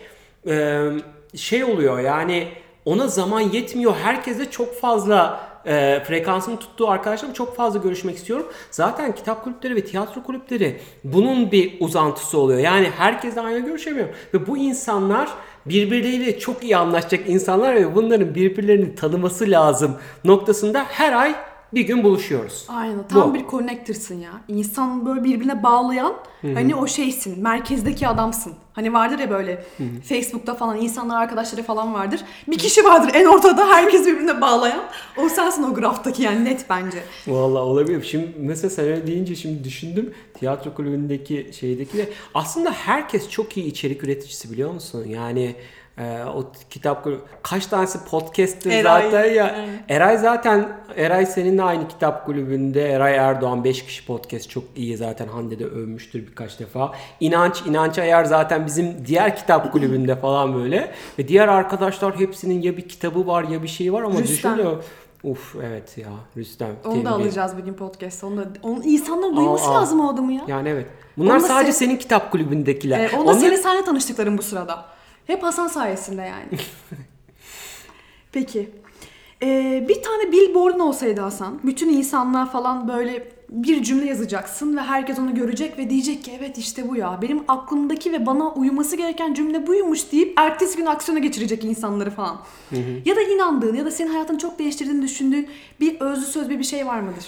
şey oluyor yani ona zaman yetmiyor. Herkese çok fazla e, frekansını tuttuğu arkadaşlarım çok fazla görüşmek istiyorum. Zaten kitap kulüpleri ve tiyatro kulüpleri bunun bir uzantısı oluyor. Yani herkesle aynı görüşemiyor. Ve bu insanlar birbirleriyle çok iyi anlaşacak insanlar ve bunların birbirlerini tanıması lazım noktasında her ay bir gün buluşuyoruz. Aynen tam Bu. bir connector'sın ya. İnsan böyle birbirine bağlayan hani o şeysin. Merkezdeki adamsın. Hani vardır ya böyle Facebook'ta falan insanlar arkadaşları falan vardır. Bir kişi vardır en ortada herkes birbirine bağlayan. O sensin o graftaki yani net bence. Vallahi olabilir. Şimdi mesela sen öyle deyince şimdi düşündüm. Tiyatro kulübündeki şeydeki de aslında herkes çok iyi içerik üreticisi biliyor musun? Yani e, o kitap kaç tanesi podcast'tir Eray. zaten ya. Evet. Eray zaten Eray seninle aynı kitap kulübünde. Eray Erdoğan 5 kişi podcast çok iyi zaten Hande de övmüştür birkaç defa. İnanç İnanç Ayar zaten bizim diğer kitap kulübünde falan böyle. Ve diğer arkadaşlar hepsinin ya bir kitabı var ya bir şey var ama Rüstem. düşünüyor. Uf evet ya Rüstem. Onu tebrik da alacağız bir gün podcast'ta. Onu da, onu insanların duyması Al, al. lazım o adamı ya. Yani evet. Bunlar sadece sen- senin kitap kulübündekiler. Ee, onu da Onları- senin seninle tanıştıklarım bu sırada. Hep Hasan sayesinde yani. Peki. Ee, bir tane billboardun olsaydı Hasan, bütün insanlar falan böyle bir cümle yazacaksın ve herkes onu görecek ve diyecek ki evet işte bu ya. Benim aklımdaki ve bana uyması gereken cümle buymuş deyip ertesi gün aksiyona geçirecek insanları falan. Ya da inandığın ya da senin hayatını çok değiştirdiğini düşündüğün bir özlü söz bir bir şey var mıdır?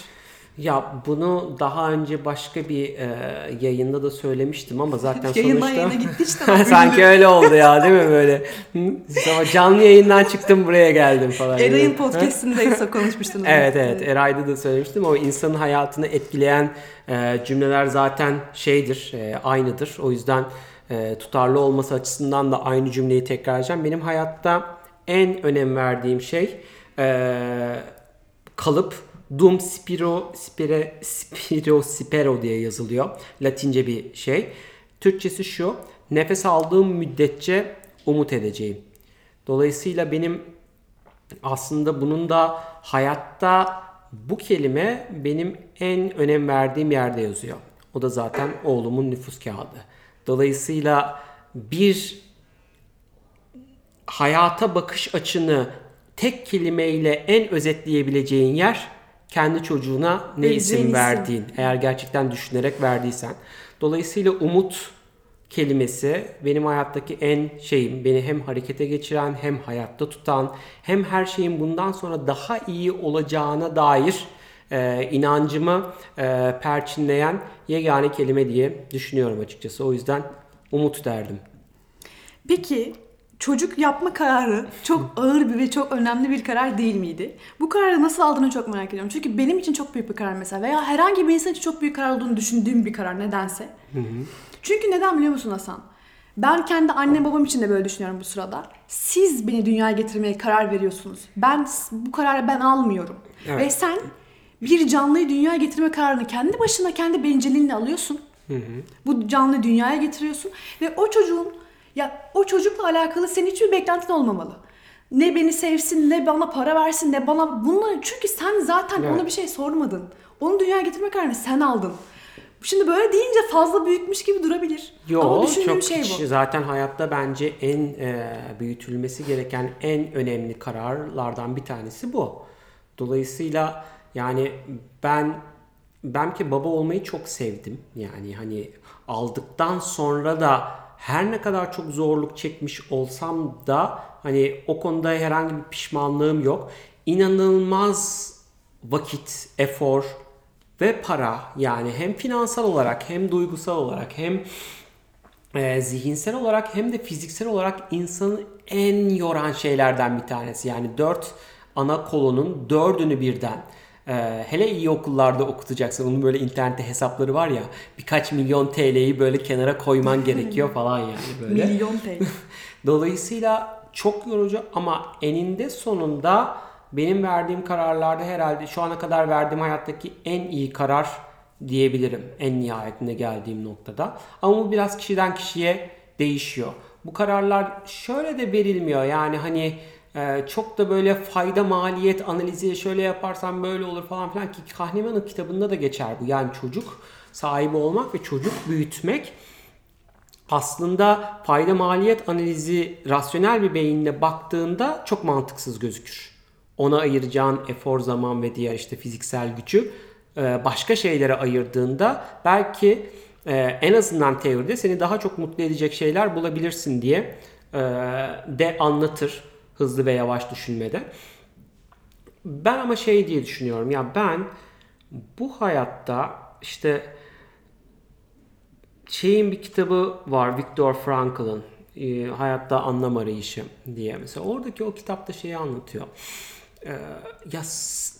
Ya bunu daha önce başka bir e, yayında da söylemiştim ama zaten Yayından sonuçta... yayına gitti işte. Sanki öyle oldu ya değil mi böyle? Ama canlı yayından çıktım buraya geldim falan. Eray'ın podcast'indeyse konuşmuştunuz. Evet evet Eray'da da söylemiştim ama insanın hayatını etkileyen e, cümleler zaten şeydir, e, aynıdır. O yüzden e, tutarlı olması açısından da aynı cümleyi tekrarlayacağım. Benim hayatta en önem verdiğim şey e, kalıp dum spiro spire spiro spero diye yazılıyor. Latince bir şey. Türkçesi şu. Nefes aldığım müddetçe umut edeceğim. Dolayısıyla benim aslında bunun da hayatta bu kelime benim en önem verdiğim yerde yazıyor. O da zaten oğlumun nüfus kağıdı. Dolayısıyla bir hayata bakış açını tek kelimeyle en özetleyebileceğin yer kendi çocuğuna ne Vereceğin isim isim. verdiğin. Eğer gerçekten düşünerek verdiysen. Dolayısıyla umut kelimesi benim hayattaki en şeyim. Beni hem harekete geçiren hem hayatta tutan hem her şeyin bundan sonra daha iyi olacağına dair e, inancımı e, perçinleyen yegane kelime diye düşünüyorum açıkçası. O yüzden umut derdim. Peki çocuk yapma kararı çok ağır bir ve çok önemli bir karar değil miydi? Bu kararı nasıl aldığını çok merak ediyorum. Çünkü benim için çok büyük bir karar mesela veya herhangi bir insan için çok büyük karar olduğunu düşündüğüm bir karar nedense. Çünkü neden biliyor musun Hasan? Ben kendi annem babam için de böyle düşünüyorum bu sırada. Siz beni dünyaya getirmeye karar veriyorsunuz. Ben bu kararı ben almıyorum. Evet. Ve sen bir canlıyı dünyaya getirme kararını kendi başına kendi bencilliğinle alıyorsun. Bu canlıyı dünyaya getiriyorsun ve o çocuğun ya o çocukla alakalı senin hiçbir beklentin olmamalı. Ne beni sevsin, ne bana para versin, ne bana bunları çünkü sen zaten Evet. ona bir şey sormadın. Onu dünyaya getirme kararını sen aldın. Şimdi böyle deyince fazla büyükmüş gibi durabilir. Ama Yo düşündüğüm çok şey bu. zaten hayatta bence en e, büyütülmesi gereken en önemli kararlardan bir tanesi bu. Dolayısıyla yani ben ben ki baba olmayı çok sevdim. Yani hani aldıktan sonra da her ne kadar çok zorluk çekmiş olsam da hani o konuda herhangi bir pişmanlığım yok. İnanılmaz vakit, efor ve para yani hem finansal olarak hem duygusal olarak hem e, zihinsel olarak hem de fiziksel olarak insanı en yoran şeylerden bir tanesi. Yani dört ana kolonun dördünü birden e, hele iyi okullarda okutacaksın. Onun böyle internette hesapları var ya birkaç milyon TL'yi böyle kenara koyman gerekiyor falan yani böyle. Milyon TL. Dolayısıyla çok yorucu ama eninde sonunda benim verdiğim kararlarda herhalde şu ana kadar verdiğim hayattaki en iyi karar diyebilirim en nihayetinde geldiğim noktada. Ama bu biraz kişiden kişiye değişiyor. Bu kararlar şöyle de verilmiyor yani hani e, çok da böyle fayda maliyet analizi şöyle yaparsan böyle olur falan filan ki Kahneman'ın kitabında da geçer bu. Yani çocuk sahibi olmak ve çocuk büyütmek aslında fayda maliyet analizi rasyonel bir beyinle baktığında çok mantıksız gözükür. Ona ayıracağın efor, zaman ve diğer işte fiziksel gücü e, başka şeylere ayırdığında belki e, en azından teoride seni daha çok mutlu edecek şeyler bulabilirsin diye e, de anlatır hızlı ve yavaş düşünmede. Ben ama şey diye düşünüyorum ya ben bu hayatta işte şeyin bir kitabı var Viktor Frankl'ın e, Hayatta Anlam Arayışı diye mesela. Oradaki o kitapta şeyi anlatıyor. E, ya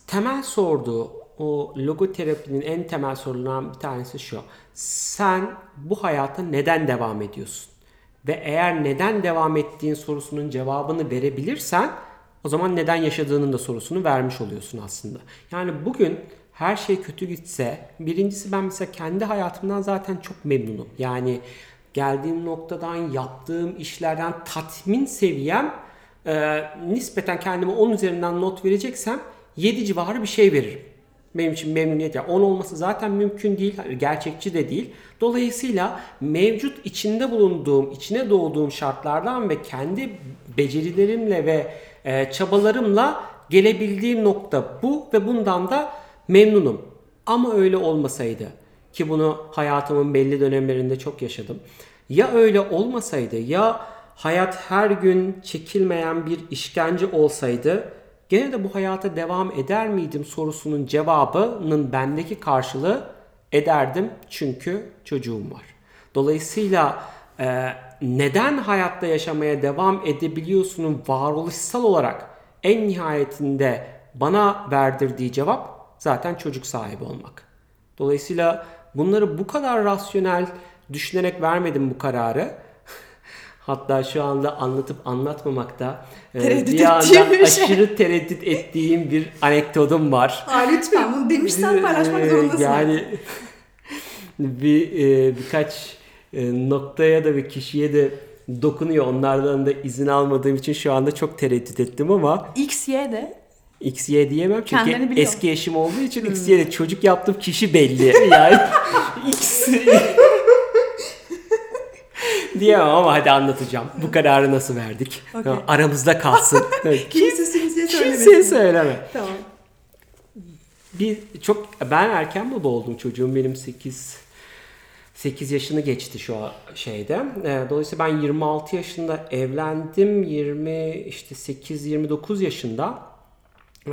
temel sorduğu o logoterapinin en temel sorularından bir tanesi şu. Sen bu hayata neden devam ediyorsun? Ve eğer neden devam ettiğin sorusunun cevabını verebilirsen o zaman neden yaşadığının da sorusunu vermiş oluyorsun aslında. Yani bugün her şey kötü gitse birincisi ben mesela kendi hayatımdan zaten çok memnunum. Yani geldiğim noktadan yaptığım işlerden tatmin seviyem e, nispeten kendime 10 üzerinden not vereceksem 7 civarı bir şey veririm. Benim için memnuniyet yani 10 olması zaten mümkün değil, gerçekçi de değil. Dolayısıyla mevcut içinde bulunduğum, içine doğduğum şartlardan ve kendi becerilerimle ve e, çabalarımla gelebildiğim nokta bu ve bundan da memnunum. Ama öyle olmasaydı ki bunu hayatımın belli dönemlerinde çok yaşadım. Ya öyle olmasaydı ya hayat her gün çekilmeyen bir işkence olsaydı gene de bu hayata devam eder miydim sorusunun cevabının bendeki karşılığı ederdim çünkü çocuğum var. Dolayısıyla e, neden hayatta yaşamaya devam edebiliyorsunun varoluşsal olarak en nihayetinde bana verdirdiği cevap zaten çocuk sahibi olmak. Dolayısıyla bunları bu kadar rasyonel düşünerek vermedim bu kararı. Hatta şu anda anlatıp anlatmamakta e, Tereddüt bir anda bir şey. aşırı tereddüt ettiğim bir anekdotum var. Aa, lütfen bunu demişsen paylaşmak Ee, zorundasın. Yani bir e, birkaç e, noktaya da ve kişiye de dokunuyor. Onlardan da izin almadığım için şu anda çok tereddüt ettim ama X, Y de XY diyemem çünkü eski eşim olduğu için XY de çocuk yaptığım kişi belli. Yani X diyemem ama hadi anlatacağım. Bu kararı nasıl verdik? Okey. Aramızda kalsın. Evet. kimsesiniz diye Kimseye söyleme. Tamam. Bir çok ben erken baba oldum çocuğum benim 8 8 yaşını geçti şu şeyde. Ee, Dolayısıyla ben 26 yaşında evlendim. 20 işte 8 29 yaşında e,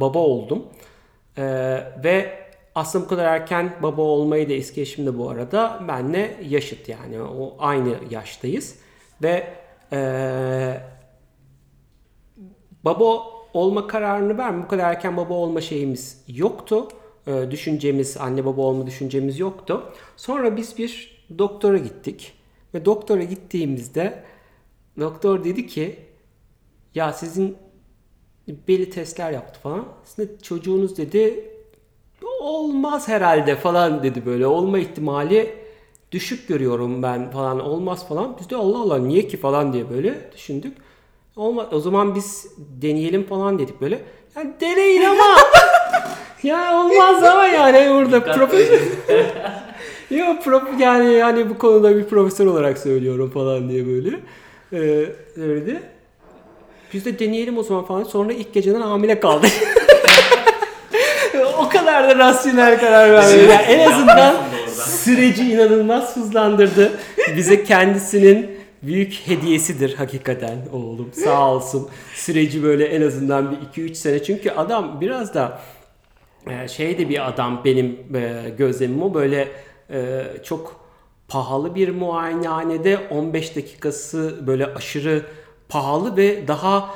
baba oldum. E, ve aslında bu kadar erken baba olmayı da eski bu arada benle yaşıt yani o aynı yaştayız ve e, baba olma kararını verme. Bu kadar erken baba olma şeyimiz yoktu. Ee, düşüncemiz, anne baba olma düşüncemiz yoktu. Sonra biz bir doktora gittik. Ve doktora gittiğimizde doktor dedi ki ya sizin belli testler yaptı falan. Sizin çocuğunuz dedi olmaz herhalde falan dedi böyle. Olma ihtimali düşük görüyorum ben falan olmaz falan. Biz de Allah Allah niye ki falan diye böyle düşündük. Olmaz. O zaman biz deneyelim falan dedik böyle. Yani deneyin ama. ya olmaz ama yani burada profesör. Yok prof yani yani bu konuda bir profesör olarak söylüyorum falan diye böyle. Ee, öyle. Biz de deneyelim o zaman falan. Sonra ilk geceden hamile kaldık. o kadar da rasyonel karar vermedi. Yani en azından süreci inanılmaz hızlandırdı. Bize kendisinin büyük hediyesidir hakikaten oğlum. Sağ olsun. Süreci böyle en azından bir 2-3 sene. Çünkü adam biraz da e, şey de bir adam benim e, gözlemim o böyle e, çok pahalı bir muayenehanede 15 dakikası böyle aşırı pahalı ve daha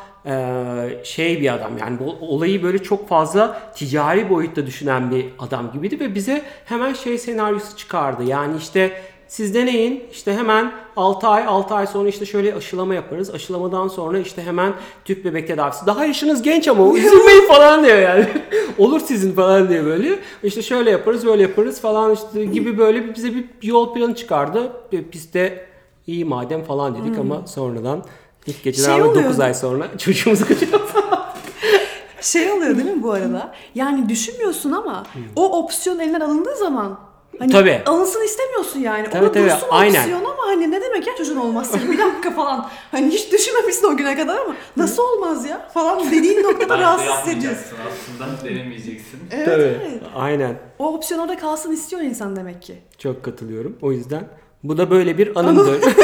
şey bir adam yani bu olayı böyle çok fazla ticari boyutta düşünen bir adam gibiydi ve bize hemen şey senaryosu çıkardı yani işte siz deneyin işte hemen 6 ay 6 ay sonra işte şöyle aşılama yaparız. Aşılamadan sonra işte hemen tüp bebek tedavisi. Daha yaşınız genç ama üzülmeyin falan diyor yani. Olur sizin falan diye böyle. İşte şöyle yaparız böyle yaparız falan işte gibi böyle bize bir yol planı çıkardı. Biz de iyi madem falan dedik ama sonradan ilk geceden Şey 9 oluyor. ay sonra çocuğumuzu kaçırdık. Şey oluyor değil mi bu arada? Yani düşünmüyorsun ama o opsiyon elinden alındığı zaman hani Tabii. alınsın istemiyorsun yani. Tabii, Ona tabii, dursun aynen. opsiyon ama hani ne demek ya çocuğun olmazsa bir dakika falan. Hani hiç düşünmemişsin o güne kadar ama nasıl olmaz ya falan dediğin noktada rahatsız hissediyorsun. aslında denemeyeceksin. Evet, Tabii. evet. Aynen. O opsiyon orada kalsın istiyor insan demek ki. Çok katılıyorum. O yüzden bu da böyle bir anımdır.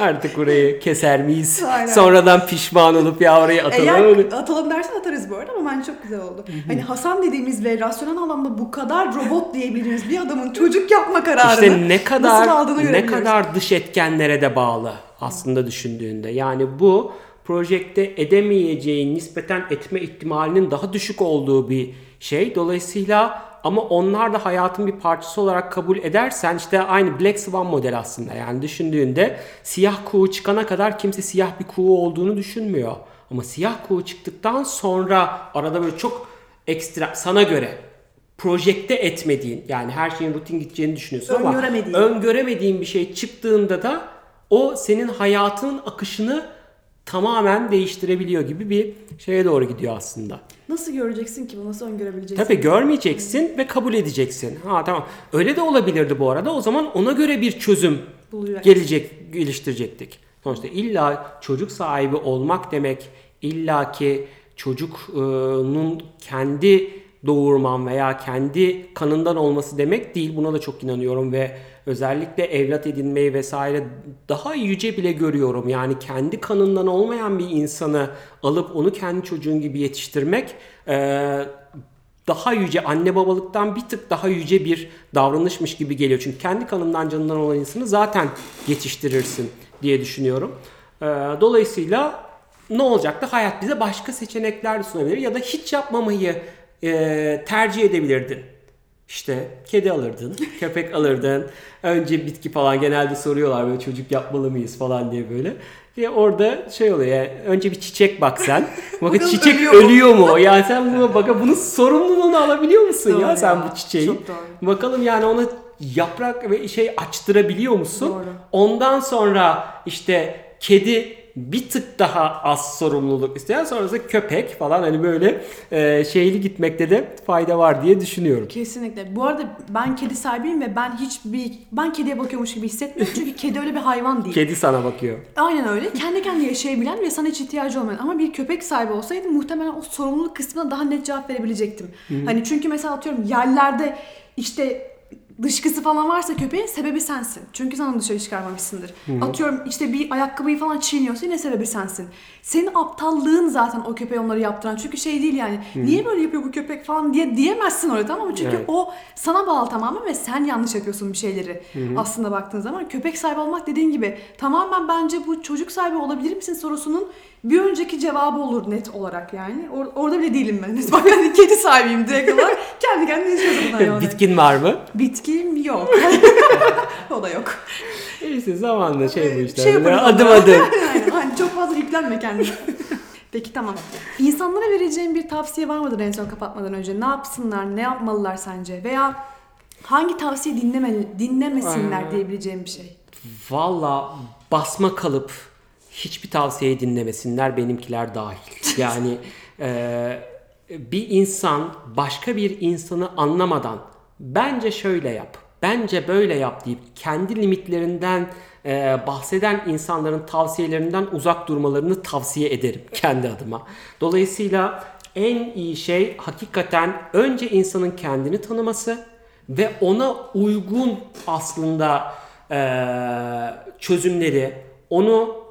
Artık burayı keser miyiz? Aynen. Sonradan pişman olup ya orayı atalım. Eğer atalım dersen atarız bu arada ama bence çok güzel oldu. hani Hasan dediğimiz ve rasyonel anlamda bu kadar robot diyebildiğimiz bir adamın çocuk yapma kararını İşte ne nasıl kadar aldığını ne kadar dış etkenlere de bağlı aslında düşündüğünde. Yani bu projekte edemeyeceğin nispeten etme ihtimalinin daha düşük olduğu bir şey. Dolayısıyla ama onlar da hayatın bir parçası olarak kabul edersen işte aynı Black Swan model aslında. Yani düşündüğünde siyah kuğu çıkana kadar kimse siyah bir kuğu olduğunu düşünmüyor. Ama siyah kuğu çıktıktan sonra arada böyle çok ekstra sana göre projekte etmediğin yani her şeyin rutin gideceğini düşünüyorsun ama Öngöremediğin. öngöremediğin bir şey çıktığında da o senin hayatının akışını tamamen değiştirebiliyor gibi bir şeye doğru gidiyor aslında. Nasıl göreceksin ki bunu? Nasıl öngörebileceksin? Tabii görmeyeceksin ve kabul edeceksin. Ha tamam. Öyle de olabilirdi bu arada. O zaman ona göre bir çözüm Bulacak. gelecek, geliştirecektik. Sonuçta illa çocuk sahibi olmak demek, illa ki çocuğun kendi doğurman veya kendi kanından olması demek değil. Buna da çok inanıyorum ve özellikle evlat edinmeyi vesaire daha yüce bile görüyorum. Yani kendi kanından olmayan bir insanı alıp onu kendi çocuğun gibi yetiştirmek eee, daha yüce anne babalıktan bir tık daha yüce bir davranışmış gibi geliyor. Çünkü kendi kanından canından olan insanı zaten yetiştirirsin diye düşünüyorum. Ee, dolayısıyla ne olacaktı? Hayat bize başka seçenekler sunabilir ya da hiç yapmamayı e, tercih edebilirdin. İşte kedi alırdın, köpek alırdın. Önce bitki falan genelde soruyorlar böyle çocuk yapmalı mıyız falan diye böyle. Ve orada şey oluyor yani önce bir çiçek bak sen. Bakın çiçek ölüyor mu? ölüyor mu? Yani sen buna bak bunun sorumluluğunu alabiliyor musun Doğru ya sen ya, bu çiçeği? çok doğru. Bakalım yani ona yaprak ve şey açtırabiliyor musun? Doğru. Ondan sonra işte kedi bir tık daha az sorumluluk isteyen sonrasında köpek falan hani böyle e, şeyli gitmekte de fayda var diye düşünüyorum. Kesinlikle. Bu arada ben kedi sahibiyim ve ben hiçbir ben kediye bakıyormuş gibi hissetmiyorum. Çünkü kedi öyle bir hayvan değil. Kedi sana bakıyor. Aynen öyle. Kendi kendine yaşayabilen ve sana hiç ihtiyacı olmayan. Ama bir köpek sahibi olsaydım muhtemelen o sorumluluk kısmına daha net cevap verebilecektim. Hani çünkü mesela atıyorum yerlerde işte dışkısı falan varsa köpeğin sebebi sensin. Çünkü sen onu dışarı çıkarmamışsındır. Atıyorum işte bir ayakkabıyı falan çiğniyorsa yine sebebi sensin. Senin aptallığın zaten o köpeğe onları yaptıran. Çünkü şey değil yani niye böyle yapıyor bu köpek falan diye diyemezsin orada tamam mı? Çünkü Evet. o sana bağlı tamamen ve sen yanlış yapıyorsun bir şeyleri. Aslında baktığın zaman köpek sahibi olmak dediğin gibi tamamen bence bu çocuk sahibi olabilir misin sorusunun bir önceki cevabı olur net olarak yani. Or- orada bile değilim ben. Bak ben kedi sahibiyim direkt olarak. Kendi kendine yaşıyorum bundan yani. Bitkin var mı? Bitkim yok. o da yok. İşte zamanla şey bu işte. Şey Böyle yaparız adım adım. Aynen. Hani çok fazla yüklenme kendine. Peki tamam. İnsanlara vereceğin bir tavsiye var mıdır en son kapatmadan önce? Ne yapsınlar, ne yapmalılar sence? Veya hangi tavsiye dinlemeli, dinlemesinler diyebileceğim bir şey? Valla basma kalıp hiçbir tavsiyeyi dinlemesinler benimkiler dahil. Yani e, bir insan başka bir insanı anlamadan bence şöyle yap, bence böyle yap deyip kendi limitlerinden e, bahseden insanların tavsiyelerinden uzak durmalarını tavsiye ederim kendi adıma. Dolayısıyla en iyi şey hakikaten önce insanın kendini tanıması ve ona uygun aslında eee, çözümleri onu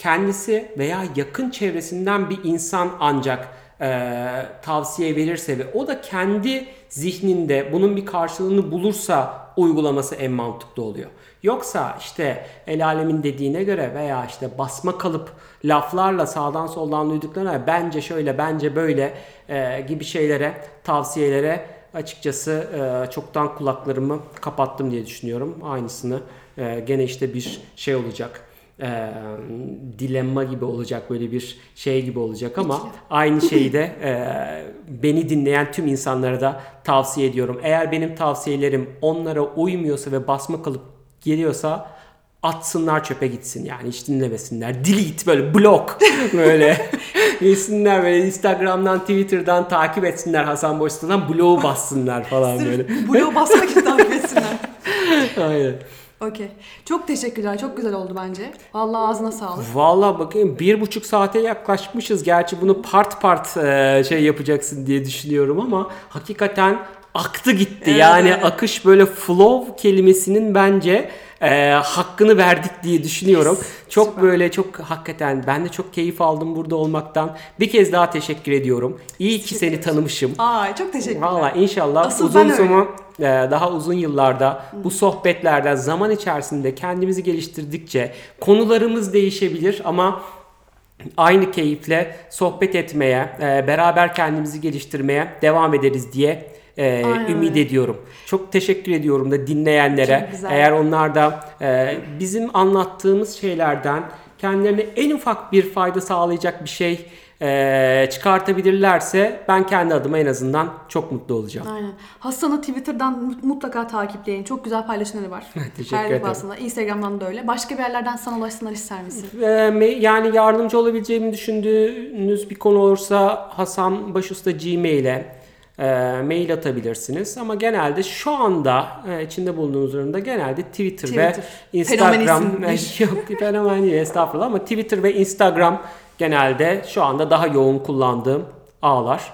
kendisi veya yakın çevresinden bir insan ancak eee, tavsiye verirse ve o da kendi zihninde bunun bir karşılığını bulursa uygulaması en mantıklı oluyor. Yoksa işte el alemin dediğine göre veya işte basma kalıp laflarla sağdan soldan duyduklarına bence şöyle bence böyle eee, gibi şeylere tavsiyelere açıkçası eee, çoktan kulaklarımı kapattım diye düşünüyorum. Aynısını eee, gene işte bir şey olacak e, dilemma gibi olacak böyle bir şey gibi olacak ama aynı şeyi de e, beni dinleyen tüm insanlara da tavsiye ediyorum. Eğer benim tavsiyelerim onlara uymuyorsa ve basma kalıp geliyorsa atsınlar çöpe gitsin yani hiç dinlemesinler. Delete böyle blok böyle gitsinler böyle Instagram'dan Twitter'dan takip etsinler Hasan Boşsta'dan bloğu bassınlar falan böyle. Bloğu basmak için takip etsinler. Aynen. Okey. Çok teşekkürler. Çok güzel oldu bence. Vallahi ağzına sağlık. Vallahi bakayım bir buçuk saate yaklaşmışız. Gerçi bunu part part e, şey yapacaksın diye düşünüyorum ama hakikaten aktı gitti. Evet, yani akış böyle flow kelimesinin bence e, hakkını verdik diye düşünüyorum. Çok süper. böyle çok hakikaten ben de çok keyif aldım burada olmaktan. Bir kez daha teşekkür ediyorum. İyi ki seni tanımışım. Ay çok teşekkürler. Valla inşallah Asıl uzun zaman e, daha uzun yıllarda bu sohbetlerden zaman içerisinde kendimizi geliştirdikçe konularımız değişebilir ama aynı keyifle sohbet etmeye, e, beraber kendimizi geliştirmeye devam ederiz diye e, ümit ediyorum. Çok teşekkür ediyorum da dinleyenlere. Eğer onlar da e, bizim anlattığımız şeylerden kendilerine en ufak bir fayda sağlayacak bir şey e, çıkartabilirlerse ben kendi adıma en azından çok mutlu olacağım. Aynen. Hasan'ı Twitter'dan mut- mutlaka takipleyin. Çok güzel paylaşımları var. Teşekkür Her ederim. defasında. Instagram'dan da öyle. Başka bir yerlerden sana ulaşsınlar ister misin? Ee, yani yardımcı olabileceğimi düşündüğünüz bir konu olursa Hasan Başusta Gmail'e e, mail atabilirsiniz. Ama genelde şu anda e, içinde bulunduğumuz durumda genelde Twitter, ve Twitter. Instagram Fenomenizmmiş. yok fenomen değil estağfurullah ama Twitter ve Instagram genelde şu anda daha yoğun kullandığım ağlar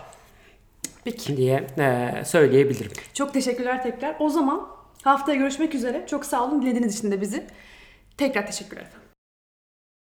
Peki. diye e, söyleyebilirim. Çok teşekkürler tekrar. O zaman haftaya görüşmek üzere. Çok sağ olun dinlediğiniz için de bizi. Tekrar teşekkürler efendim.